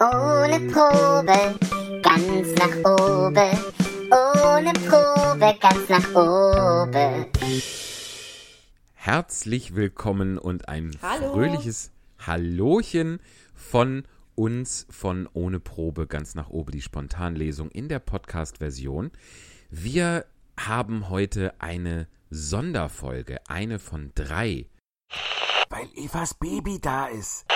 Ohne Probe, ganz nach oben. Ohne Probe, ganz nach oben. Herzlich willkommen und ein Hallo. fröhliches Hallochen von uns von Ohne Probe ganz nach oben, die Spontanlesung in der Podcast-Version. Wir haben heute eine Sonderfolge, eine von drei, Weil Evas Baby da ist.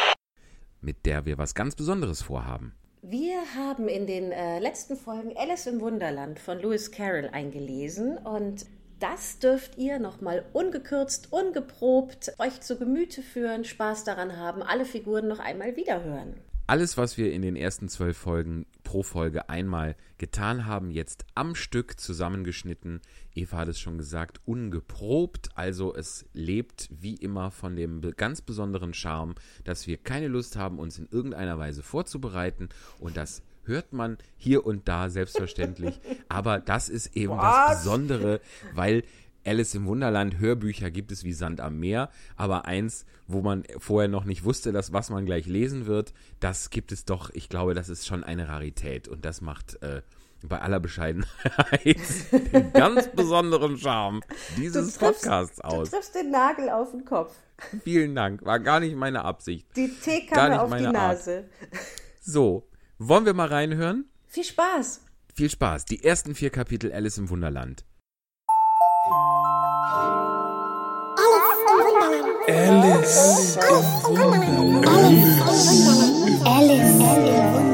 Mit der wir was ganz Besonderes vorhaben. Wir haben in den äh, letzten Folgen Alice im Wunderland von Lewis Carroll eingelesen und das dürft ihr nochmal ungekürzt, ungeprobt euch zu Gemüte führen, Spaß daran haben, alle Figuren noch einmal wiederhören. Alles, was wir in den ersten zwölf Folgen pro Folge einmal getan haben, jetzt am Stück zusammengeschnitten. Eva hat es schon gesagt, ungeprobt. Also es lebt wie immer von dem ganz besonderen Charme, dass wir keine Lust haben, uns in irgendeiner Weise vorzubereiten. Und das hört man hier und da selbstverständlich. Aber das ist eben das Besondere, weil Alice im Wunderland Hörbücher gibt es wie Sand am Meer, aber eins, wo man vorher noch nicht wusste, dass was man gleich lesen wird, das gibt es doch. Ich glaube, das ist schon eine Rarität und das macht äh, bei aller Bescheidenheit den ganz besonderen Charme dieses Podcasts du aus. triffst den Nagel auf den Kopf. Vielen Dank, war gar nicht meine Absicht. Die Gar nicht Teekanne auf die meine Art. Nase. So, wollen wir mal reinhören? Viel Spaß. Viel Spaß. Die ersten vier Kapitel Alice im Wunderland. Alice im Wunderland. Alice im Wunderland.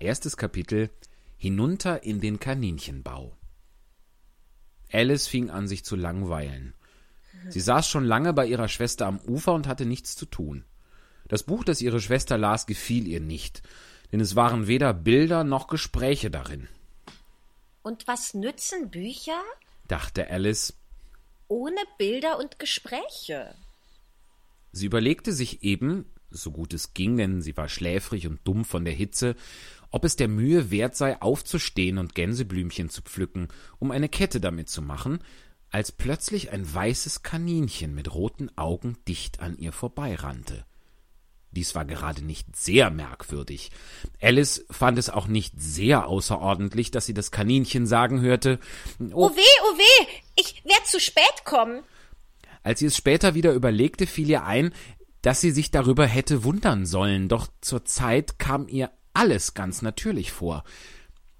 Erstes Kapitel Hinunter in den Kaninchenbau. Alice fing an, sich zu langweilen. Sie saß schon lange bei ihrer Schwester am Ufer und hatte nichts zu tun. Das Buch, das ihre Schwester las, gefiel ihr nicht, denn es waren weder Bilder noch Gespräche darin, Und was nützen Bücher dachte Alice. ohne Bilder und Gespräche? Sie überlegte sich eben, so gut es ging, denn sie war schläfrig und dumm von der Hitze, ob es der Mühe wert sei, aufzustehen und Gänseblümchen zu pflücken, um eine Kette damit zu machen, als plötzlich ein weißes Kaninchen mit roten Augen dicht an ihr vorbeirannte. Dies war gerade nicht sehr merkwürdig. Alice fand es auch nicht sehr außerordentlich, dass sie das Kaninchen sagen hörte, Oh weh, oh weh, ich werd zu spät kommen. Als sie es später wieder überlegte, fiel ihr ein, dass sie sich darüber hätte wundern sollen, doch zur Zeit kam ihr alles ganz natürlich vor.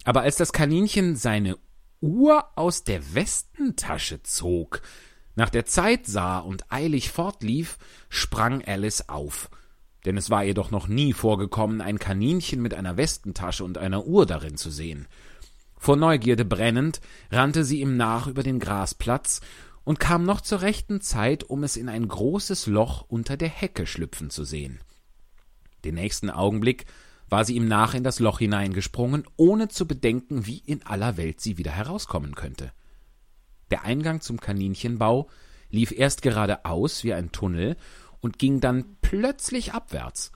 Aber als das Kaninchen seine Uhr aus der Westentasche zog, nach der Zeit sah und eilig fortlief, sprang Alice auf. Denn es war ihr doch noch nie vorgekommen, ein Kaninchen mit einer Westentasche und einer Uhr darin zu sehen. Vor Neugierde brennend rannte sie ihm nach über den Grasplatz und kam noch zur rechten Zeit, um es in ein großes Loch unter der Hecke schlüpfen zu sehen. Den nächsten Augenblick war sie ihm nach in das Loch hineingesprungen, ohne zu bedenken, wie in aller Welt sie wieder herauskommen könnte. Der Eingang zum Kaninchenbau lief erst geradeaus wie ein Tunnel und ging dann plötzlich abwärts.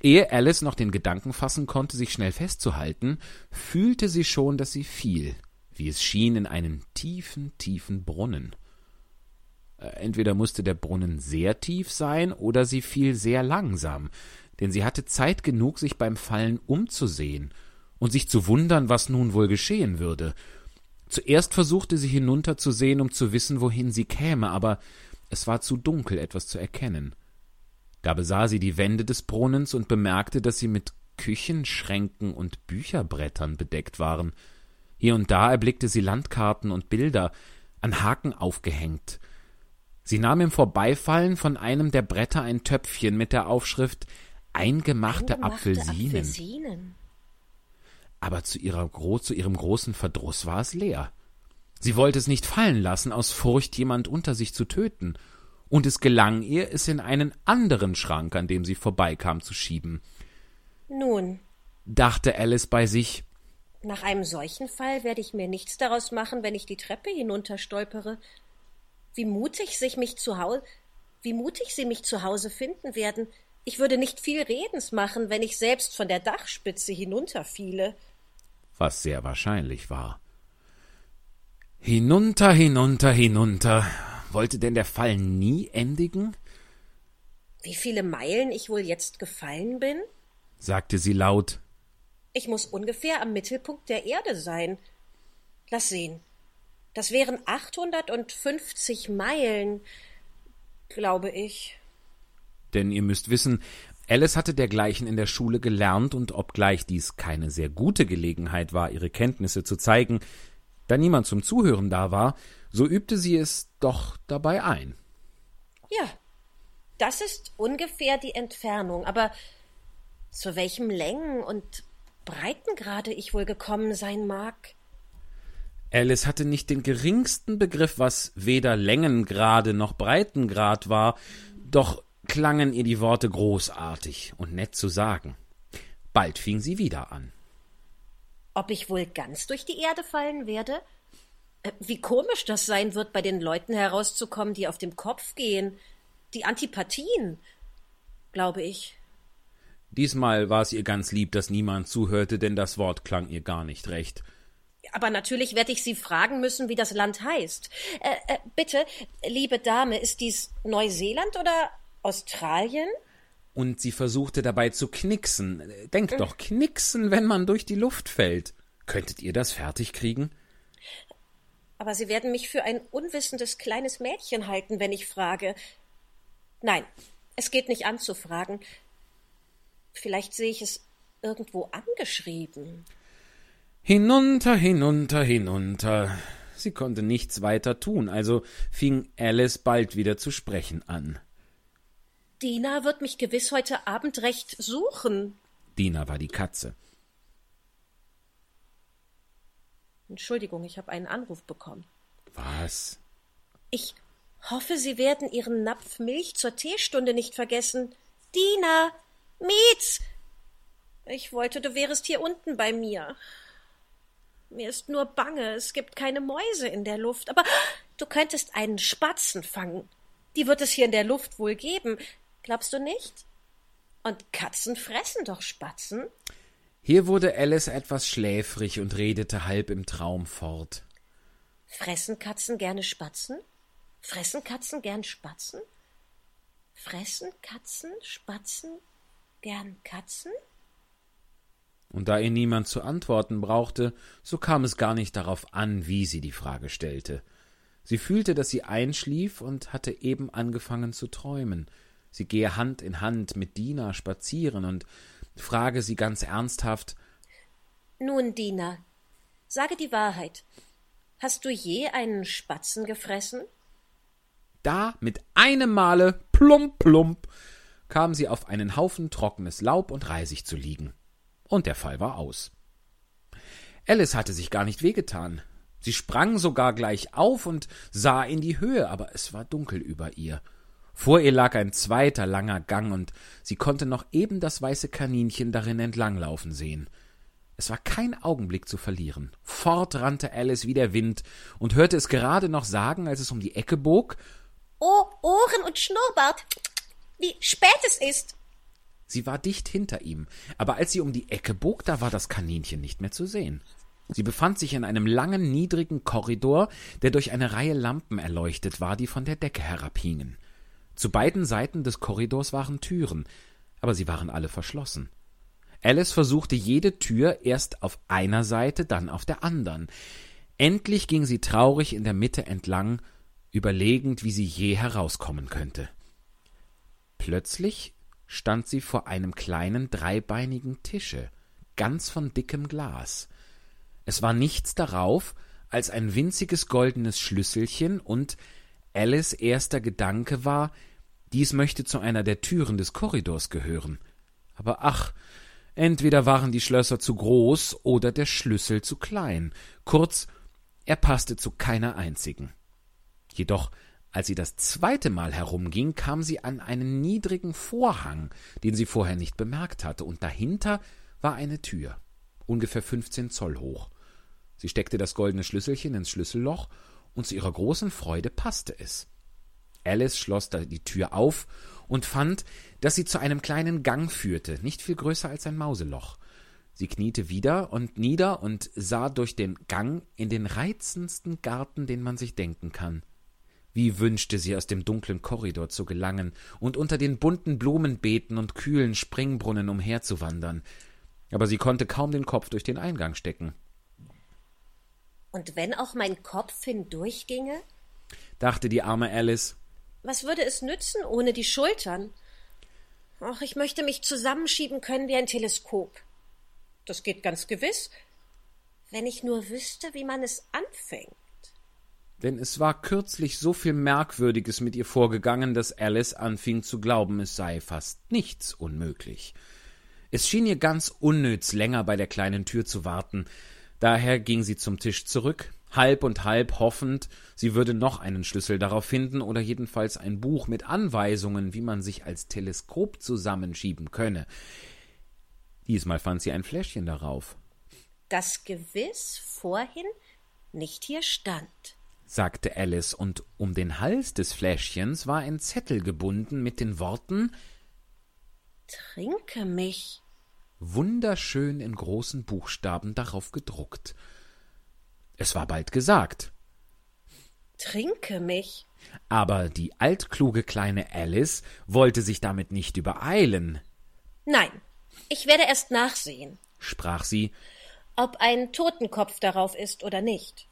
Ehe Alice noch den Gedanken fassen konnte, sich schnell festzuhalten, fühlte sie schon, dass sie fiel, wie es schien, in einen tiefen, tiefen Brunnen. Äh, Entweder musste der Brunnen sehr tief sein, oder sie fiel sehr langsam, denn sie hatte Zeit genug, sich beim Fallen umzusehen und sich zu wundern, was nun wohl geschehen würde. Zuerst versuchte sie hinunterzusehen, um zu wissen, wohin sie käme, aber es war zu dunkel, etwas zu erkennen. Da besah sie die Wände des Brunnens und bemerkte, dass sie mit Küchenschränken und Bücherbrettern bedeckt waren. Hier und da erblickte sie Landkarten und Bilder, an Haken aufgehängt. Sie nahm im Vorbeifallen von einem der Bretter ein Töpfchen mit der Aufschrift Eingemachte, Gemachte Apfelsinen. Apfelsinen. Aber zu, ihrer, zu ihrem großen Verdruss war es leer. Sie wollte es nicht fallen lassen, aus Furcht, jemand unter sich zu töten, und es gelang ihr, es in einen anderen Schrank, an dem sie vorbeikam, zu schieben. Nun, Dachte Alice bei sich, nach einem solchen Fall werde ich mir nichts daraus machen, wenn ich die Treppe hinunterstolpere. Wie mutig sich mich zu Hause, wie mutig sie mich zu Hause finden werden. Ich würde nicht viel Redens machen, wenn ich selbst von der Dachspitze hinunterfiele. was sehr wahrscheinlich war. Hinunter, hinunter, hinunter. Wollte denn der Fall nie endigen? wie viele Meilen ich wohl jetzt gefallen bin? sagte sie laut. Ich muss ungefähr am Mittelpunkt der Erde sein. Lass sehen. Das wären 850 Meilen, glaube ich. Denn ihr müsst wissen, Alice hatte dergleichen in der Schule gelernt und obgleich dies keine sehr gute Gelegenheit war, ihre Kenntnisse zu zeigen, da niemand zum Zuhören da war, so übte sie es doch dabei ein. Ja, das ist ungefähr die Entfernung, aber zu welchem Längen- und Breitengrade ich wohl gekommen sein mag? Alice hatte nicht den geringsten Begriff, was weder Längengrade noch Breitengrad war, doch klangen ihr die Worte großartig und nett zu sagen. Bald fing sie wieder an. Ob ich wohl ganz durch die Erde fallen werde? Äh, Wie komisch das sein wird, bei den Leuten herauszukommen, die auf dem Kopf gehen. Die Antipathien, glaube ich. Diesmal war es ihr ganz lieb, dass niemand zuhörte, denn das Wort klang ihr gar nicht recht. Aber natürlich werde ich Sie fragen müssen, wie das Land heißt. Äh, äh, bitte, liebe Dame, ist dies Neuseeland oder Australien? Und sie versuchte dabei zu knicksen. Denkt doch, knicksen, wenn man durch die Luft fällt. Könntet ihr das fertig kriegen? Aber Sie werden mich für ein unwissendes kleines Mädchen halten, wenn ich frage. Nein, es geht nicht an zu fragen. Vielleicht sehe ich es irgendwo angeschrieben. Hinunter, hinunter, hinunter. Sie konnte nichts weiter tun, also fing Alice bald wieder zu sprechen an. Dina wird mich gewiss heute Abend recht suchen. Dina war die Katze. Entschuldigung, ich habe einen Anruf bekommen. Was? Ich hoffe, Sie werden Ihren Napf Milch zur Teestunde nicht vergessen. Dina, Mietz! Ich wollte, du wärest hier unten bei mir. Mir ist nur bange, es gibt keine Mäuse in der Luft, aber du könntest einen Spatzen fangen. Die wird es hier in der Luft wohl geben. Glaubst du nicht? Und Katzen fressen doch Spatzen. Hier wurde Alice etwas schläfrig und redete halb im Traum fort. Fressen Katzen gerne Spatzen? Fressen Katzen gern Spatzen? Fressen Katzen Spatzen gern Katzen? Und da ihr niemand zu antworten brauchte, so kam es gar nicht darauf an, wie sie die Frage stellte. Sie fühlte, dass sie einschlief und hatte eben angefangen zu träumen. Sie gehe Hand in Hand mit Dina spazieren und frage sie ganz ernsthaft Nun, Dina, sage die Wahrheit. Hast du je einen Spatzen gefressen? Da mit einem Male plump plump kam sie auf einen Haufen trockenes Laub und Reisig zu liegen. Und der Fall war aus. Alice hatte sich gar nicht wehgetan. Sie sprang sogar gleich auf und sah in die Höhe, aber es war dunkel über ihr. Vor ihr lag ein zweiter langer Gang, und sie konnte noch eben das weiße Kaninchen darin entlanglaufen sehen. Es war kein Augenblick zu verlieren. Fort rannte Alice wie der Wind und hörte es gerade noch sagen, als es um die Ecke bog. Oh, Ohren und Schnurrbart. Wie spät es ist. Sie war dicht hinter ihm, aber als sie um die Ecke bog, da war das Kaninchen nicht mehr zu sehen. Sie befand sich in einem langen, niedrigen Korridor, der durch eine Reihe Lampen erleuchtet war, die von der Decke herabhingen. Zu beiden Seiten des Korridors waren Türen, aber sie waren alle verschlossen. Alice versuchte jede Tür erst auf einer Seite, dann auf der anderen. Endlich ging sie traurig in der Mitte entlang, überlegend, wie sie je herauskommen könnte. Plötzlich stand sie vor einem kleinen dreibeinigen Tische, ganz von dickem Glas. Es war nichts darauf als ein winziges goldenes Schlüsselchen, und Alice erster Gedanke war, dies möchte zu einer der Türen des Korridors gehören. Aber ach, entweder waren die Schlösser zu groß oder der Schlüssel zu klein. Kurz, er passte zu keiner einzigen. Jedoch, als sie das zweite Mal herumging, kam sie an einen niedrigen Vorhang, den sie vorher nicht bemerkt hatte, und dahinter war eine Tür, ungefähr fünfzehn Zoll hoch. Sie steckte das goldene Schlüsselchen ins Schlüsselloch, und zu ihrer großen Freude passte es. Alice schloss da die Tür auf und fand, dass sie zu einem kleinen Gang führte, nicht viel größer als ein Mauseloch. Sie kniete wieder und nieder und sah durch den Gang in den reizendsten Garten, den man sich denken kann. Wie wünschte sie, aus dem dunklen Korridor zu gelangen und unter den bunten Blumenbeeten und kühlen Springbrunnen umherzuwandern. Aber sie konnte kaum den Kopf durch den Eingang stecken. Und wenn auch mein Kopf hindurchginge? dachte die arme Alice. Was würde es nützen ohne die Schultern? Ach, ich möchte mich zusammenschieben können wie ein Teleskop. Das geht ganz gewiss, wenn ich nur wüsste, wie man es anfängt. Denn es war kürzlich so viel Merkwürdiges mit ihr vorgegangen, dass Alice anfing zu glauben, es sei fast nichts unmöglich. Es schien ihr ganz unnütz, länger bei der kleinen Tür zu warten. Daher ging sie zum Tisch zurück, halb und halb hoffend, sie würde noch einen Schlüssel darauf finden oder jedenfalls ein Buch mit Anweisungen, wie man sich als Teleskop zusammenschieben könne. Diesmal fand sie ein Fläschchen darauf. Das gewiss vorhin nicht hier stand, sagte Alice, und um den Hals des Fläschchens war ein Zettel gebunden mit den Worten Trinke mich. Wunderschön in großen Buchstaben darauf gedruckt. Es war bald gesagt. Trinke mich. Aber die altkluge kleine Alice wollte sich damit nicht übereilen. Nein, ich werde erst nachsehen, sprach sie, ob ein Totenkopf darauf ist oder nicht.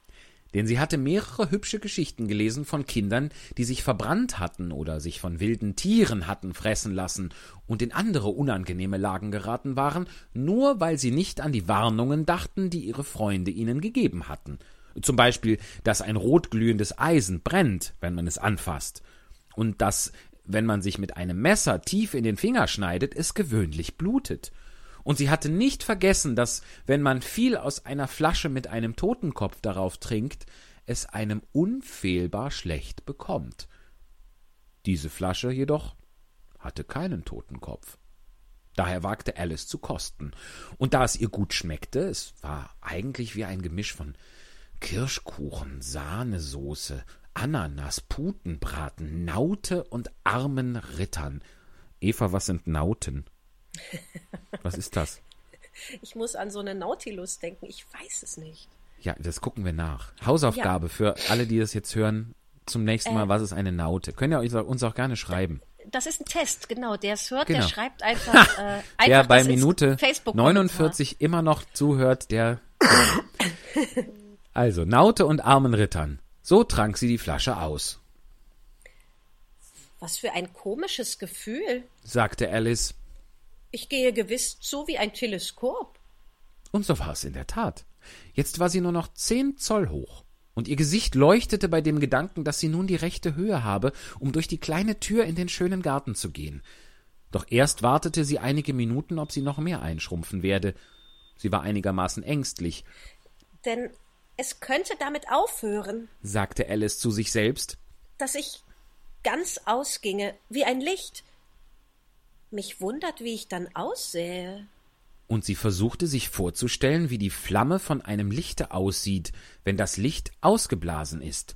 Denn sie hatte mehrere hübsche Geschichten gelesen von Kindern, die sich verbrannt hatten oder sich von wilden Tieren hatten fressen lassen und in andere unangenehme Lagen geraten waren, nur weil sie nicht an die Warnungen dachten, die ihre Freunde ihnen gegeben hatten. Zum Beispiel, dass ein rotglühendes Eisen brennt, wenn man es anfasst, und dass, wenn man sich mit einem Messer tief in den Finger schneidet, es gewöhnlich blutet. Und sie hatte nicht vergessen, dass, wenn man viel aus einer Flasche mit einem Totenkopf darauf trinkt, es einem unfehlbar schlecht bekommt. Diese Flasche jedoch hatte keinen Totenkopf. Daher wagte Alice zu kosten. Und da es ihr gut schmeckte, es war eigentlich wie ein Gemisch von Kirschkuchen, Sahnesoße, Ananas, Putenbraten, Naute und armen Rittern. Eva, was sind Nauten? Was ist das? Ich muss an so eine Nautilus denken. Ich weiß es nicht. Ja, das gucken wir nach. Hausaufgabe ja. für alle, die das jetzt hören. Zum nächsten Mal, äh, was ist eine Naute? Können ja uns auch gerne schreiben. Das ist ein Test, genau. Der es hört, genau. der schreibt einfach. Äh, einfach der bei Minute 49 immer noch zuhört, der. also, Naute und armen Rittern. So trank sie die Flasche aus. Was für ein komisches Gefühl, sagte Alice. Ich gehe gewiss zu wie ein Teleskop. Und so war es in der Tat. Jetzt war sie nur noch zehn Zoll hoch, und ihr Gesicht leuchtete bei dem Gedanken, dass sie nun die rechte Höhe habe, um durch die kleine Tür in den schönen Garten zu gehen. Doch erst wartete sie einige Minuten, ob sie noch mehr einschrumpfen werde. Sie war einigermaßen ängstlich. Denn es könnte damit aufhören, sagte Alice zu sich selbst, dass ich ganz ausginge wie ein Licht, mich wundert, wie ich dann aussähe. Und sie versuchte sich vorzustellen, wie die Flamme von einem Lichte aussieht, wenn das Licht ausgeblasen ist.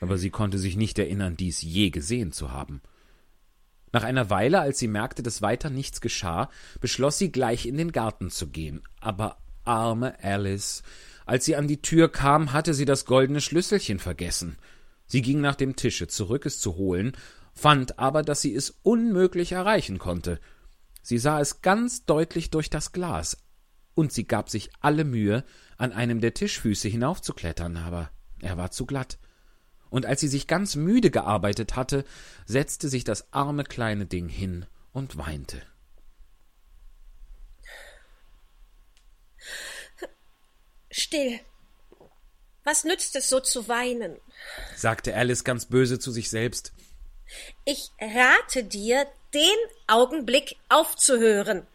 Aber sie konnte sich nicht erinnern, dies je gesehen zu haben. Nach einer Weile, als sie merkte, dass weiter nichts geschah, beschloss sie gleich in den Garten zu gehen. Aber arme Alice. Als sie an die Tür kam, hatte sie das goldene Schlüsselchen vergessen. Sie ging nach dem Tische zurück, es zu holen, fand aber, dass sie es unmöglich erreichen konnte. Sie sah es ganz deutlich durch das Glas, und sie gab sich alle Mühe, an einem der Tischfüße hinaufzuklettern, aber er war zu glatt. Und als sie sich ganz müde gearbeitet hatte, setzte sich das arme kleine Ding hin und weinte. Still. Was nützt es so zu weinen? sagte Alice ganz böse zu sich selbst. Ich rate dir, den Augenblick aufzuhören.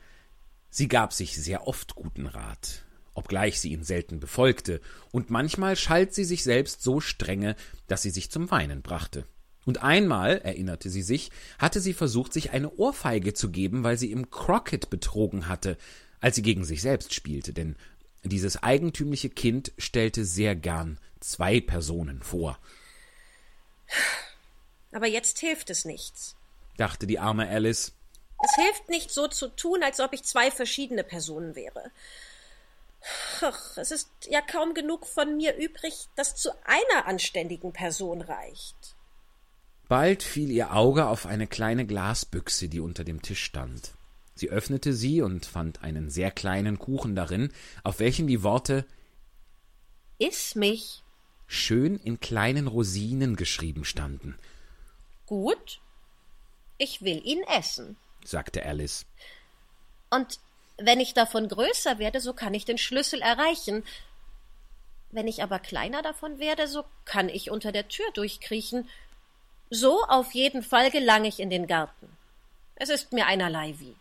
Sie gab sich sehr oft guten Rat, obgleich sie ihn selten befolgte, und manchmal schalt sie sich selbst so strenge, dass sie sich zum Weinen brachte. Und einmal, erinnerte sie sich, hatte sie versucht, sich eine Ohrfeige zu geben, weil sie im Crockett betrogen hatte, als sie gegen sich selbst spielte, denn dieses eigentümliche Kind stellte sehr gern zwei Personen vor. Aber jetzt hilft es nichts, dachte die arme Alice. Es hilft nicht so zu tun, als ob ich zwei verschiedene Personen wäre. Ach, es ist ja kaum genug von mir übrig, das zu einer anständigen Person reicht. Bald fiel ihr Auge auf eine kleine Glasbüchse, die unter dem Tisch stand. Sie öffnete sie und fand einen sehr kleinen Kuchen darin, auf welchem die Worte Iss mich. schön in kleinen Rosinen geschrieben standen, Gut. Ich will ihn essen. sagte Alice. Und wenn ich davon größer werde, so kann ich den Schlüssel erreichen. Wenn ich aber kleiner davon werde, so kann ich unter der Tür durchkriechen. So auf jeden Fall gelang ich in den Garten. Es ist mir einerlei wie.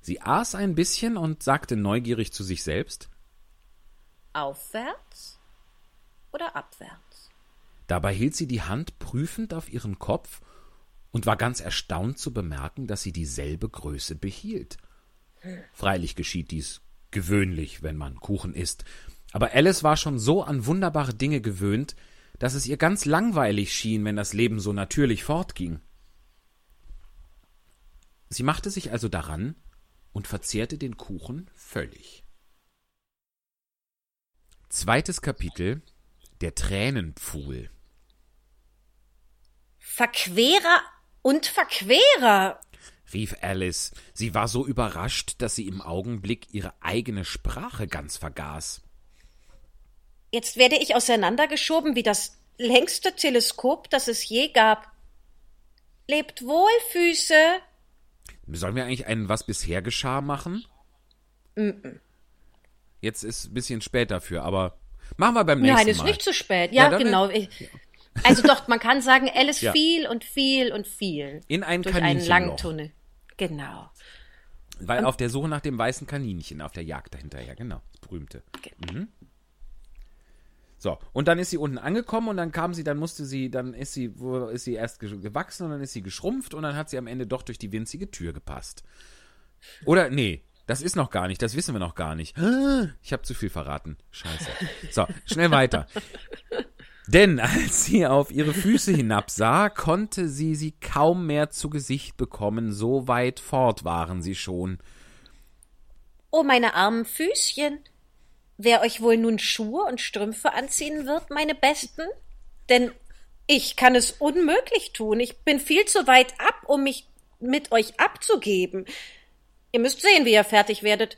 Sie aß ein bisschen und sagte neugierig zu sich selbst. Aufwärts oder abwärts? Dabei hielt sie die Hand prüfend auf ihren Kopf und war ganz erstaunt zu bemerken, dass sie dieselbe Größe behielt. Freilich geschieht dies gewöhnlich, wenn man Kuchen isst, aber Alice war schon so an wunderbare Dinge gewöhnt, dass es ihr ganz langweilig schien, wenn das Leben so natürlich fortging. Sie machte sich also daran und verzehrte den Kuchen völlig. Zweites Kapitel Der Tränenpfuhl Verquerer und Verquerer. rief Alice. Sie war so überrascht, dass sie im Augenblick ihre eigene Sprache ganz vergaß. Jetzt werde ich auseinandergeschoben wie das längste Teleskop, das es je gab. Lebt wohl, Füße. Sollen wir eigentlich einen Was bisher geschah machen? Jetzt ist ein bisschen spät dafür, aber machen wir beim nächsten Nein, ist Mal. nicht zu spät. Ja, Ja, genau. Ich- Also doch, man kann sagen, Alice Ja. fiel und fiel und fiel. In ein durch einen Kaninchenloch. langen Tunnel. Genau. Weil auf der Suche nach dem weißen Kaninchen, auf der Jagd dahinterher, genau, das berühmte. Mhm. So, und dann ist sie unten angekommen und dann kam sie, dann musste sie, dann ist sie, wo ist sie erst ge- gewachsen und dann ist sie geschrumpft und dann hat sie am Ende doch durch die winzige Tür gepasst. Oder, nee, das ist noch gar nicht, das wissen wir noch gar nicht. Ich habe zu viel verraten. Scheiße. So, schnell weiter. Denn als sie auf ihre Füße hinabsah, konnte sie sie kaum mehr zu Gesicht bekommen, so weit fort waren sie schon. Oh, meine armen Füßchen. Wer euch wohl nun Schuhe und Strümpfe anziehen wird, meine Besten? Denn ich kann es unmöglich tun. Ich bin viel zu weit ab, um mich mit euch abzugeben. Ihr müsst sehen, wie ihr fertig werdet.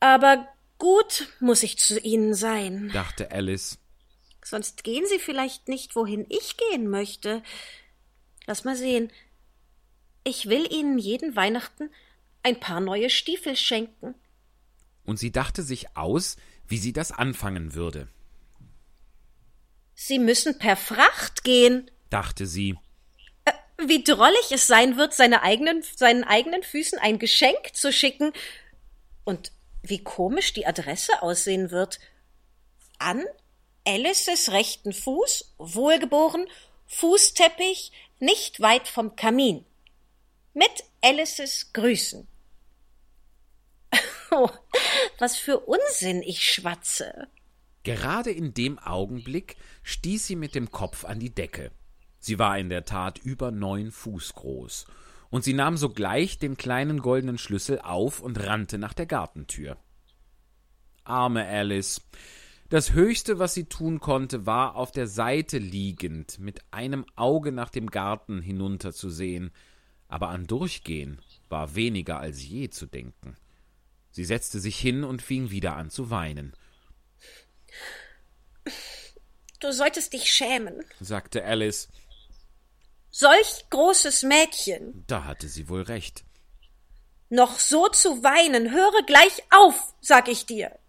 Aber gut muss ich zu ihnen sein. dachte Alice. Sonst gehen sie vielleicht nicht, wohin ich gehen möchte. Lass mal sehen. Ich will ihnen jeden Weihnachten ein paar neue Stiefel schenken. Und sie dachte sich aus, wie sie das anfangen würde, Sie müssen per Fracht gehen. dachte sie. Wie drollig es sein wird, seine eigenen, seinen eigenen Füßen ein Geschenk zu schicken. Und wie komisch die Adresse aussehen wird. An Alices rechten Fuß, wohlgeboren, Fußteppich, nicht weit vom Kamin. Mit Alices Grüßen. Oh, was für Unsinn ich schwatze. Gerade in dem Augenblick stieß sie mit dem Kopf an die Decke. Sie war in der Tat über neun Fuß groß, und sie nahm sogleich den kleinen goldenen Schlüssel auf und rannte nach der Gartentür. Arme Alice. Das Höchste, was sie tun konnte, war auf der Seite liegend, mit einem Auge nach dem Garten hinunterzusehen, aber an Durchgehen war weniger als je zu denken. Sie setzte sich hin und fing wieder an zu weinen. Du solltest dich schämen. sagte Alice. Solch großes Mädchen. Da hatte sie wohl recht. Noch so zu weinen, höre gleich auf, sag ich dir.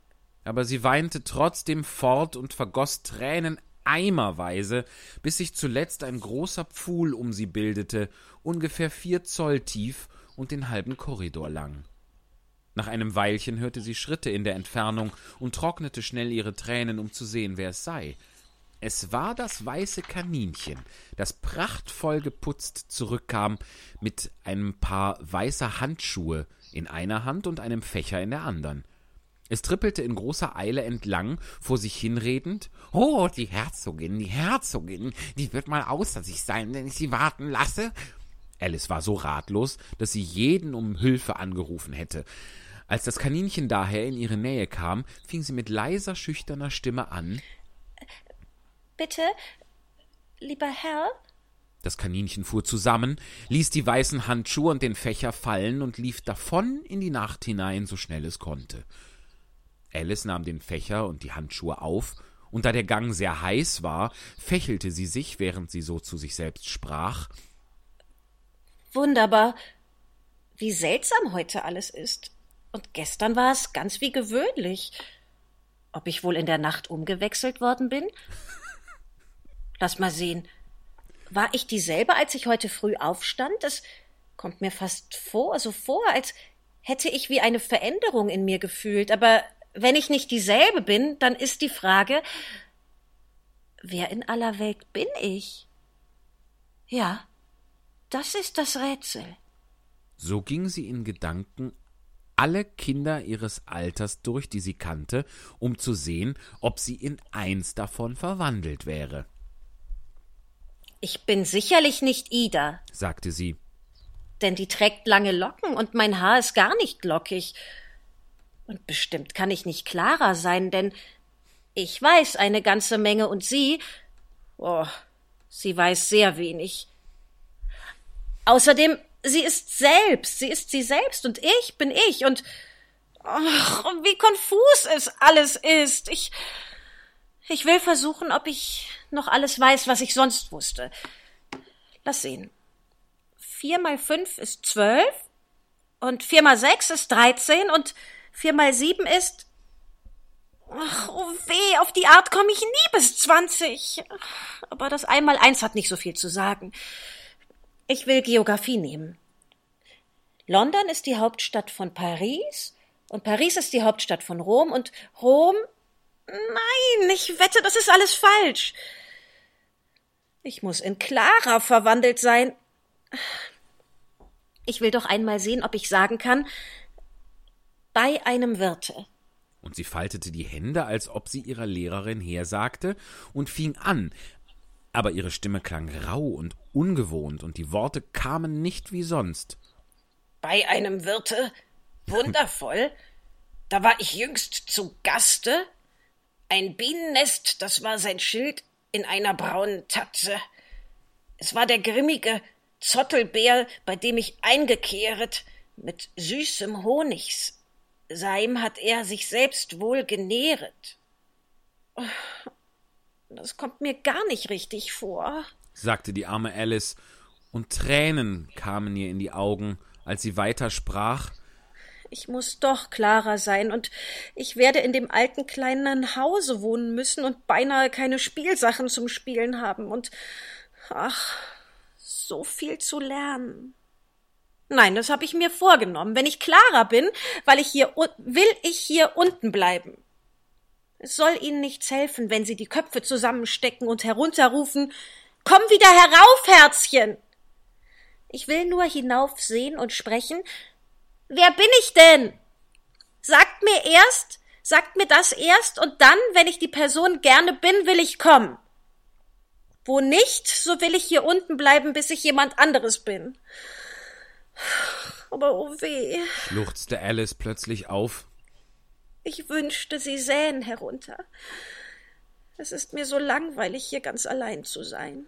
Aber sie weinte trotzdem fort und vergoß Tränen eimerweise, bis sich zuletzt ein großer Pfuhl um sie bildete, ungefähr vier Zoll tief und den halben Korridor lang. Nach einem Weilchen hörte sie Schritte in der Entfernung und trocknete schnell ihre Tränen, um zu sehen, wer es sei. Es war das weiße Kaninchen, das prachtvoll geputzt zurückkam, mit einem Paar weißer Handschuhe in einer Hand und einem Fächer in der anderen. Es trippelte in großer Eile entlang, vor sich hinredend. Oh, die Herzogin, die Herzogin, die wird mal außer sich sein, wenn ich sie warten lasse. Alice war so ratlos, dass sie jeden um Hilfe angerufen hätte. Als das Kaninchen daher in ihre Nähe kam, fing sie mit leiser, schüchterner Stimme an. Bitte, lieber Herr, Das Kaninchen fuhr zusammen, ließ die weißen Handschuhe und den Fächer fallen und lief davon in die Nacht hinein, so schnell es konnte. Alice nahm den Fächer und die Handschuhe auf, und da der Gang sehr heiß war, fächelte sie sich, während sie so zu sich selbst sprach. Wunderbar. Wie seltsam heute alles ist. Und gestern war es ganz wie gewöhnlich. Ob ich wohl in der Nacht umgewechselt worden bin? Lass mal sehen. War ich dieselbe, als ich heute früh aufstand? Es kommt mir fast vor, so vor, als hätte ich wie eine Veränderung in mir gefühlt. Aber wenn ich nicht dieselbe bin, dann ist die Frage, wer in aller Welt bin ich? Ja, das ist das Rätsel. So ging sie in Gedanken alle Kinder ihres Alters durch, die sie kannte, um zu sehen, ob sie in eins davon verwandelt wäre. Ich bin sicherlich nicht Ida, sagte sie. Denn die trägt lange Locken und mein Haar ist gar nicht lockig. Und bestimmt kann ich nicht klarer sein, denn ich weiß eine ganze Menge und sie, oh, sie weiß sehr wenig. Außerdem, sie ist selbst, sie ist sie selbst und ich bin ich und ach, wie konfus es alles ist. Ich, ich will versuchen, ob ich noch alles weiß, was ich sonst wusste. Lass sehen. Vier mal fünf ist zwölf und vier mal sechs ist dreizehn und vier mal sieben ist. Ach, oh weh, auf die Art komme ich nie bis zwanzig. Aber das einmal eins hat nicht so viel zu sagen. Ich will Geographie nehmen. London ist die Hauptstadt von Paris und Paris ist die Hauptstadt von Rom und Rom. Nein, ich wette, das ist alles falsch. Ich muss in Clara verwandelt sein. Ich will doch einmal sehen, ob ich sagen kann, bei einem Wirte. Und sie faltete die Hände, als ob sie ihrer Lehrerin hersagte, und fing an, aber ihre Stimme klang rau und ungewohnt, und die Worte kamen nicht wie sonst. Bei einem Wirte? Wundervoll. da war ich jüngst zu Gaste. Ein Bienennest, das war sein Schild in einer braunen Tatze. Es war der grimmige Zottelbär, bei dem ich eingekehret, mit süßem Honigs Seim hat er sich selbst wohl genähret. Das kommt mir gar nicht richtig vor, sagte die arme Alice, und Tränen kamen ihr in die Augen, als sie weiter sprach. Ich muss doch klarer sein, und ich werde in dem alten kleinen Hause wohnen müssen und beinahe keine Spielsachen zum Spielen haben und ach, so viel zu lernen. Nein, das habe ich mir vorgenommen. Wenn ich klarer bin, weil ich hier will ich hier unten bleiben. Es soll Ihnen nichts helfen, wenn Sie die Köpfe zusammenstecken und herunterrufen Komm wieder herauf, Herzchen. Ich will nur hinaufsehen und sprechen Wer bin ich denn? Sagt mir erst, sagt mir das erst und dann, wenn ich die Person gerne bin, will ich kommen. Wo nicht, so will ich hier unten bleiben, bis ich jemand anderes bin. Aber oh weh. schluchzte Alice plötzlich auf. Ich wünschte, Sie sähen herunter. Es ist mir so langweilig, hier ganz allein zu sein.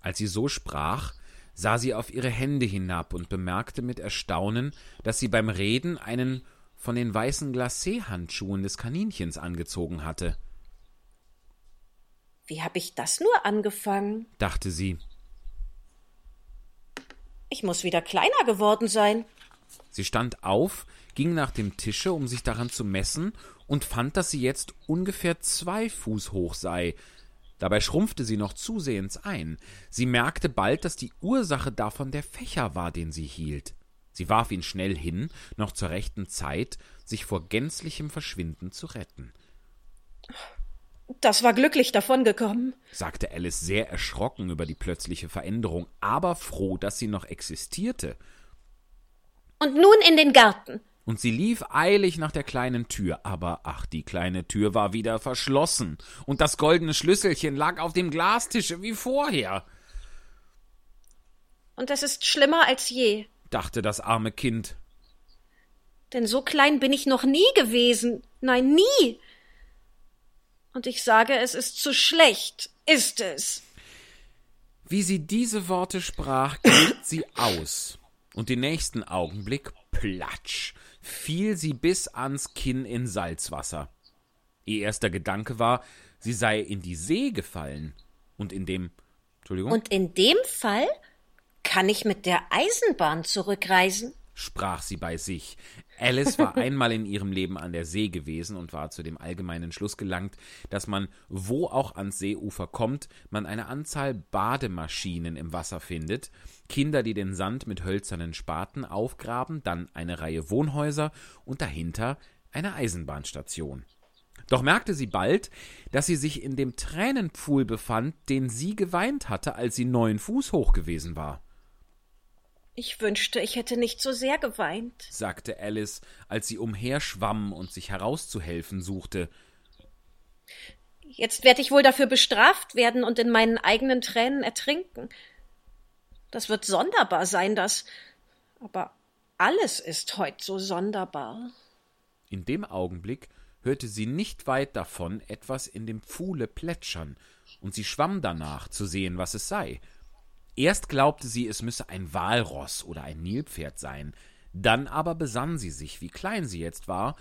Als sie so sprach, sah sie auf ihre Hände hinab und bemerkte mit Erstaunen, dass sie beim Reden einen von den weißen Glacé-Handschuhen des Kaninchens angezogen hatte. Wie hab ich das nur angefangen? dachte sie. Ich muss wieder kleiner geworden sein. Sie stand auf, ging nach dem Tische, um sich daran zu messen, und fand, dass sie jetzt ungefähr zwei Fuß hoch sei. Dabei schrumpfte sie noch zusehends ein. Sie merkte bald, dass die Ursache davon der Fächer war, den sie hielt. Sie warf ihn schnell hin, noch zur rechten Zeit, sich vor gänzlichem Verschwinden zu retten. Das war glücklich davongekommen, sagte Alice sehr erschrocken über die plötzliche Veränderung, aber froh, dass sie noch existierte. Und nun in den Garten. Und sie lief eilig nach der kleinen Tür, aber ach, die kleine Tür war wieder verschlossen, und das goldene Schlüsselchen lag auf dem Glastische wie vorher. Und es ist schlimmer als je, dachte das arme Kind. Denn so klein bin ich noch nie gewesen. Nein, nie. Und ich sage, es ist zu schlecht, ist es. Wie sie diese Worte sprach, glitt sie aus, und den nächsten Augenblick, platsch, fiel sie bis ans Kinn in Salzwasser. Ihr erster Gedanke war, sie sei in die See gefallen, und in dem Entschuldigung, Und in dem Fall kann ich mit der Eisenbahn zurückreisen. sprach sie bei sich. Alice war einmal in ihrem Leben an der See gewesen und war zu dem allgemeinen Schluss gelangt, dass man, wo auch ans Seeufer kommt, man eine Anzahl Bademaschinen im Wasser findet, Kinder, die den Sand mit hölzernen Spaten aufgraben, dann eine Reihe Wohnhäuser und dahinter eine Eisenbahnstation. Doch merkte sie bald, dass sie sich in dem Tränenpfuhl befand, den sie geweint hatte, als sie neun Fuß hoch gewesen war. Ich wünschte, ich hätte nicht so sehr geweint. sagte Alice, als sie umherschwamm und sich herauszuhelfen suchte. Jetzt werde ich wohl dafür bestraft werden und in meinen eigenen Tränen ertrinken. Das wird sonderbar sein, das. Aber alles ist heut so sonderbar. In dem Augenblick hörte sie nicht weit davon etwas in dem Pfuhle plätschern, und sie schwamm danach, zu sehen, was es sei. Erst glaubte sie, es müsse ein Walross oder ein Nilpferd sein, dann aber besann sie sich, wie klein sie jetzt war,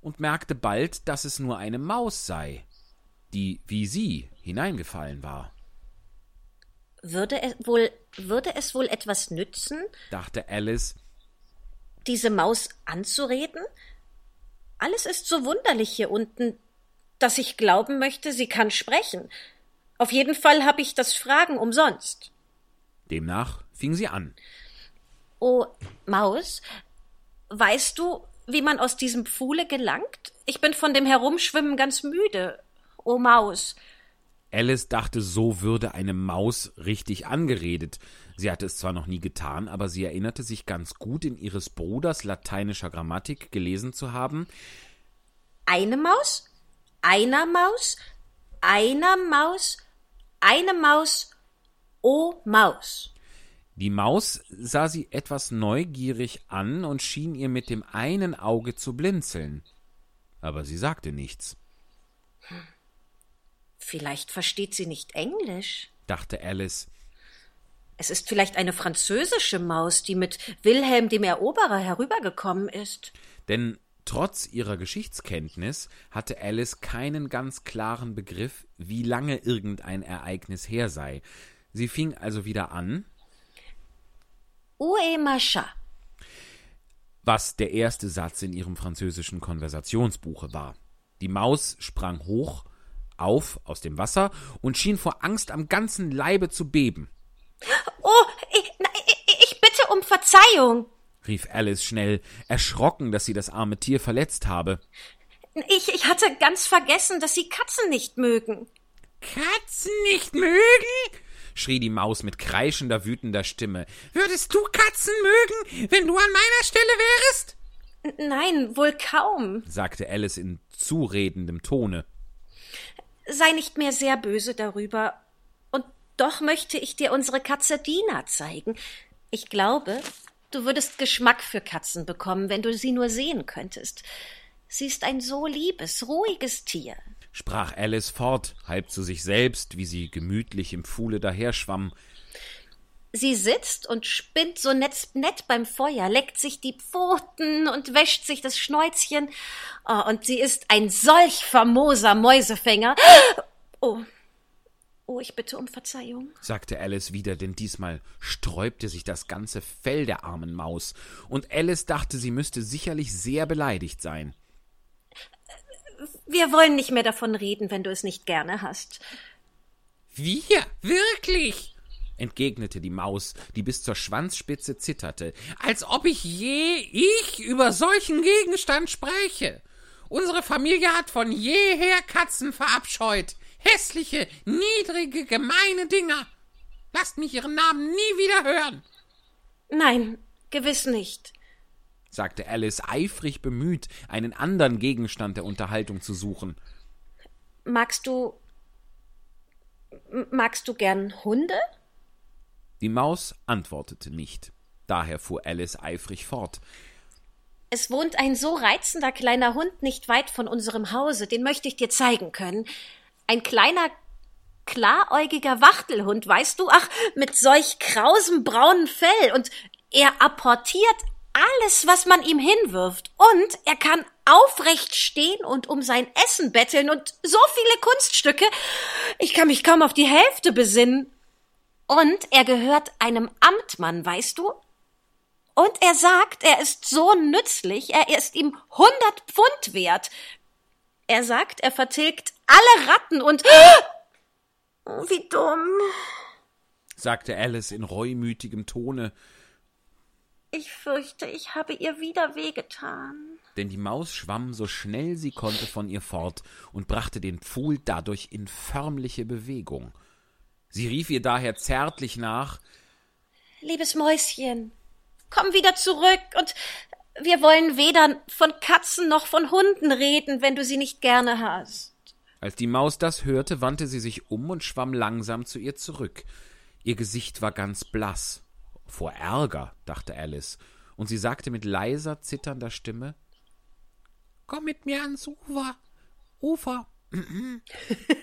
und merkte bald, dass es nur eine Maus sei, die, wie sie, hineingefallen war. Würde es wohl, würde es wohl etwas nützen, dachte Alice, diese Maus anzureden? Alles ist so wunderlich hier unten, dass ich glauben möchte, sie kann sprechen. Auf jeden Fall habe ich das Fragen umsonst. Demnach fing sie an. Oh, Maus, weißt du, wie man aus diesem Pfuhle gelangt? Ich bin von dem Herumschwimmen ganz müde. Oh, Maus. Alice dachte, so würde eine Maus richtig angeredet. Sie hatte es zwar noch nie getan, aber sie erinnerte sich ganz gut, in ihres Bruders lateinischer Grammatik gelesen zu haben. Eine Maus, einer Maus, einer Maus, eine Maus, oh Maus. Die Maus sah sie etwas neugierig an und schien ihr mit dem einen Auge zu blinzeln. Aber sie sagte nichts, Vielleicht versteht sie nicht Englisch. dachte Alice. Es ist vielleicht eine französische Maus, die mit Wilhelm dem Eroberer herübergekommen ist. Denn trotz ihrer Geschichtskenntnis hatte Alice keinen ganz klaren Begriff, wie lange irgendein Ereignis her sei. Sie fing also wieder an, Où est Macha? was der erste Satz in ihrem französischen Konversationsbuche war. Die Maus sprang hoch auf aus dem Wasser und schien vor Angst am ganzen Leibe zu beben, Oh, ich, na, ich bitte um Verzeihung. rief Alice schnell, erschrocken, dass sie das arme Tier verletzt habe. Ich, ich hatte ganz vergessen, dass Sie Katzen nicht mögen. Katzen nicht mögen? Schrie die Maus mit kreischender, wütender Stimme. Würdest du Katzen mögen, wenn du an meiner Stelle wärest? Nein, wohl kaum. sagte Alice in zuredendem Tone. Sei nicht mehr sehr böse darüber. Und doch möchte ich dir unsere Katze Dina zeigen. Ich glaube, du würdest Geschmack für Katzen bekommen, wenn du sie nur sehen könntest. Sie ist ein so liebes, ruhiges Tier. Sprach Alice fort, halb zu sich selbst, wie sie gemütlich im Pfuhle daherschwamm. Sie sitzt und spinnt so nett, nett beim Feuer, leckt sich die Pfoten und wäscht sich das Schnäuzchen. Oh, und sie ist ein solch famoser Mäusefänger. Oh, oh, ich bitte um Verzeihung. sagte Alice wieder, denn diesmal sträubte sich das ganze Fell der armen Maus, und Alice dachte, sie müsste sicherlich sehr beleidigt sein. Wir wollen nicht mehr davon reden, wenn du es nicht gerne hast. Wir? Wirklich? entgegnete die Maus, die bis zur Schwanzspitze zitterte, als ob ich je ich über solchen Gegenstand spräche. Unsere Familie hat von jeher Katzen verabscheut. Hässliche, niedrige, gemeine Dinger. Lasst mich ihren Namen nie wieder hören, Nein, gewiss nicht. Sagte Alice eifrig bemüht, einen anderen Gegenstand der Unterhaltung zu suchen. Magst du. Magst du gern Hunde? Die Maus antwortete nicht. Daher fuhr Alice eifrig fort. Es wohnt ein so reizender kleiner Hund nicht weit von unserem Hause, den möchte ich dir zeigen können. Ein kleiner, klaräugiger Wachtelhund, weißt du? Ach, mit solch krausem braunen Fell. Und er apportiert alles, was man ihm hinwirft. Und er kann aufrecht stehen und um sein Essen betteln und so viele Kunststücke. Ich kann mich kaum auf die Hälfte besinnen. Und er gehört einem Amtmann, weißt du? Und er sagt, er ist so nützlich, er ist ihm hundert Pfund wert. Er sagt, er vertilgt alle Ratten und. Oh, wie dumm. sagte Alice in reumütigem Tone, Ich fürchte, ich habe ihr wieder wehgetan. denn die Maus schwamm so schnell sie konnte von ihr fort und brachte den Pfuhl dadurch in förmliche Bewegung. Sie rief ihr daher zärtlich nach, Liebes Mäuschen, komm wieder zurück und wir wollen weder von Katzen noch von Hunden reden, wenn du sie nicht gerne hast. Als die Maus das hörte, wandte sie sich um und schwamm langsam zu ihr zurück. Ihr Gesicht war ganz blass. Vor Ärger, dachte Alice, und sie sagte mit leiser, zitternder Stimme Komm mit mir ans Ufer. Ufer.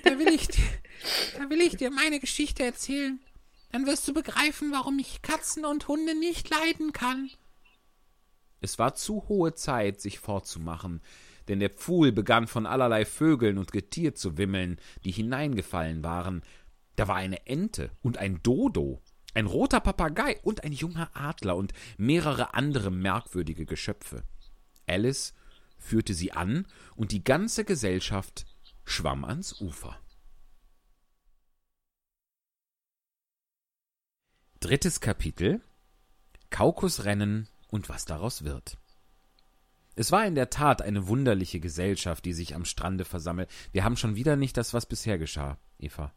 Da will ich dir, da will ich dir meine Geschichte erzählen. Dann wirst du begreifen, warum ich Katzen und Hunde nicht leiden kann. Es war zu hohe Zeit, sich fortzumachen, denn der Pfuhl begann von allerlei Vögeln und Getier zu wimmeln, die hineingefallen waren. Da war eine Ente und ein Dodo, ein roter Papagei und ein junger Adler und mehrere andere merkwürdige Geschöpfe. Alice führte sie an, und die ganze Gesellschaft schwamm ans Ufer. Drittes Kapitel Kaukusrennen und was daraus wird. Es war in der Tat eine wunderliche Gesellschaft, die sich am Strande versammelt. Wir haben schon wieder nicht das, was bisher geschah, Eva.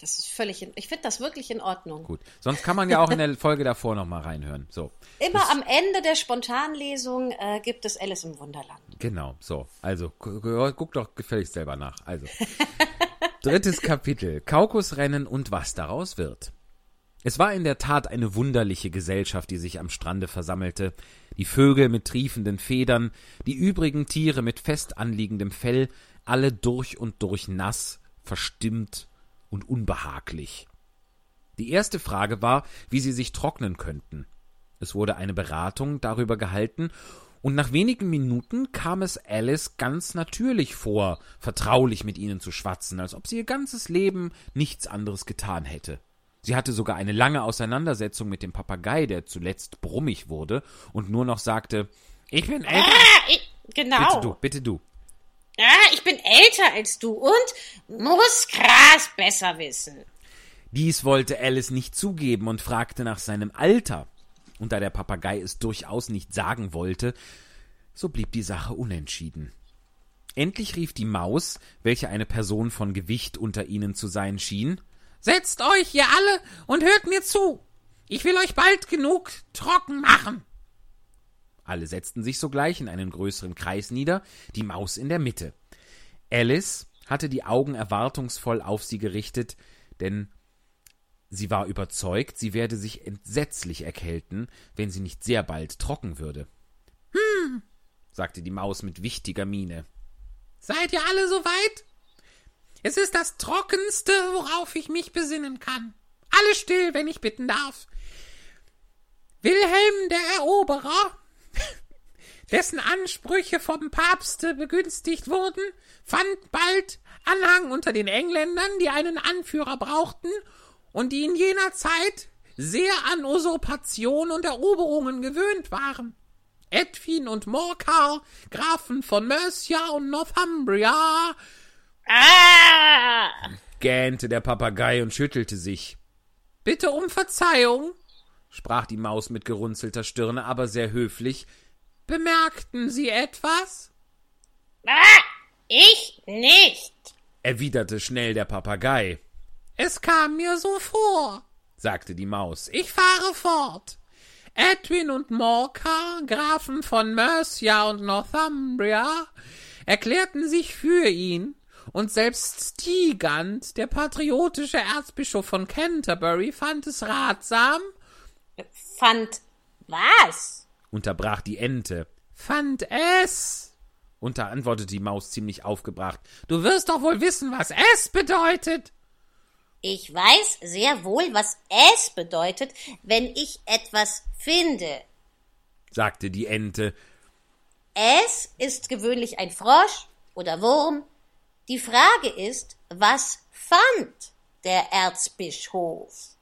Das ist völlig in, ich finde das wirklich in Ordnung. Gut. Sonst kann man ja auch in der Folge davor nochmal reinhören. So. Immer am Ende der Spontanlesung äh, gibt es Alice im Wunderland. Genau, so. Also, gu- gu- guck doch gefälligst selber nach. Also. Drittes Kapitel. Kaukusrennen und was daraus wird. Es war in der Tat eine wunderliche Gesellschaft, die sich am Strande versammelte. Die Vögel mit triefenden Federn, die übrigen Tiere mit fest anliegendem Fell, alle durch und durch nass, verstimmt und unbehaglich. Die erste Frage war, wie sie sich trocknen könnten. Es wurde eine Beratung darüber gehalten, und nach wenigen Minuten kam es Alice ganz natürlich vor, vertraulich mit ihnen zu schwatzen, als ob sie ihr ganzes Leben nichts anderes getan hätte. Sie hatte sogar eine lange Auseinandersetzung mit dem Papagei, der zuletzt brummig wurde und nur noch sagte, ich bin älter. Ah, ich, genau. Bitte du, bitte du. Ah, ich bin älter als du und muss Gras besser wissen. Dies wollte Alice nicht zugeben und fragte nach seinem Alter. Und da der Papagei es durchaus nicht sagen wollte, so blieb die Sache unentschieden. Endlich rief die Maus, welche eine Person von Gewicht unter ihnen zu sein schien, Setzt euch, ihr alle, und hört mir zu. Ich will euch bald genug trocken machen. Alle setzten sich sogleich in einen größeren Kreis nieder, die Maus in der Mitte. Alice hatte die Augen erwartungsvoll auf sie gerichtet, denn sie war überzeugt, sie werde sich entsetzlich erkälten, wenn sie nicht sehr bald trocken würde. Hm, sagte die Maus mit wichtiger Miene. Seid ihr alle so weit? Es ist das Trockenste, worauf ich mich besinnen kann. Alle still, wenn ich bitten darf. Wilhelm der Eroberer, dessen Ansprüche vom Papste begünstigt wurden, fand bald Anhang unter den Engländern, die einen Anführer brauchten und die in jener Zeit sehr an Usurpation und Eroberungen gewöhnt waren. Edwin und Morcar, Grafen von Mercia und Northumbria, Ah! gähnte der Papagei und schüttelte sich. Bitte um Verzeihung, sprach die Maus mit gerunzelter Stirne, aber sehr höflich. Bemerkten Sie etwas? Ah! Ich nicht. erwiderte schnell der Papagei. Es kam mir so vor, sagte die Maus. Ich fahre fort. Edwin und Morcar, Grafen von Mercia und Northumbria, erklärten sich für ihn, und selbst Stigand, der patriotische Erzbischof von Canterbury, fand es ratsam, Fand was? unterbrach die Ente. Fand es, unterantwortete die Maus ziemlich aufgebracht. Du wirst doch wohl wissen, was es bedeutet. Ich weiß sehr wohl, was es bedeutet, wenn ich etwas finde. sagte die Ente. Es ist gewöhnlich ein Frosch oder Wurm. Die Frage ist, was fand der Erzbischof?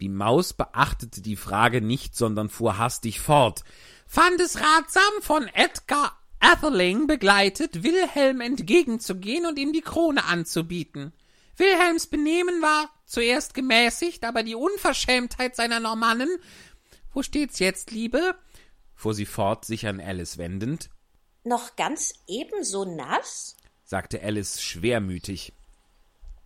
Die Maus beachtete die Frage nicht, sondern fuhr hastig fort. Fand es ratsam, von Edgar Atheling begleitet, Wilhelm entgegenzugehen und ihm die Krone anzubieten. Wilhelms Benehmen war zuerst gemäßigt, aber die Unverschämtheit seiner Normannen. Wo steht's jetzt, Liebe? fuhr sie fort, sich an Alice wendend, Noch ganz ebenso nass? sagte Alice schwermütig.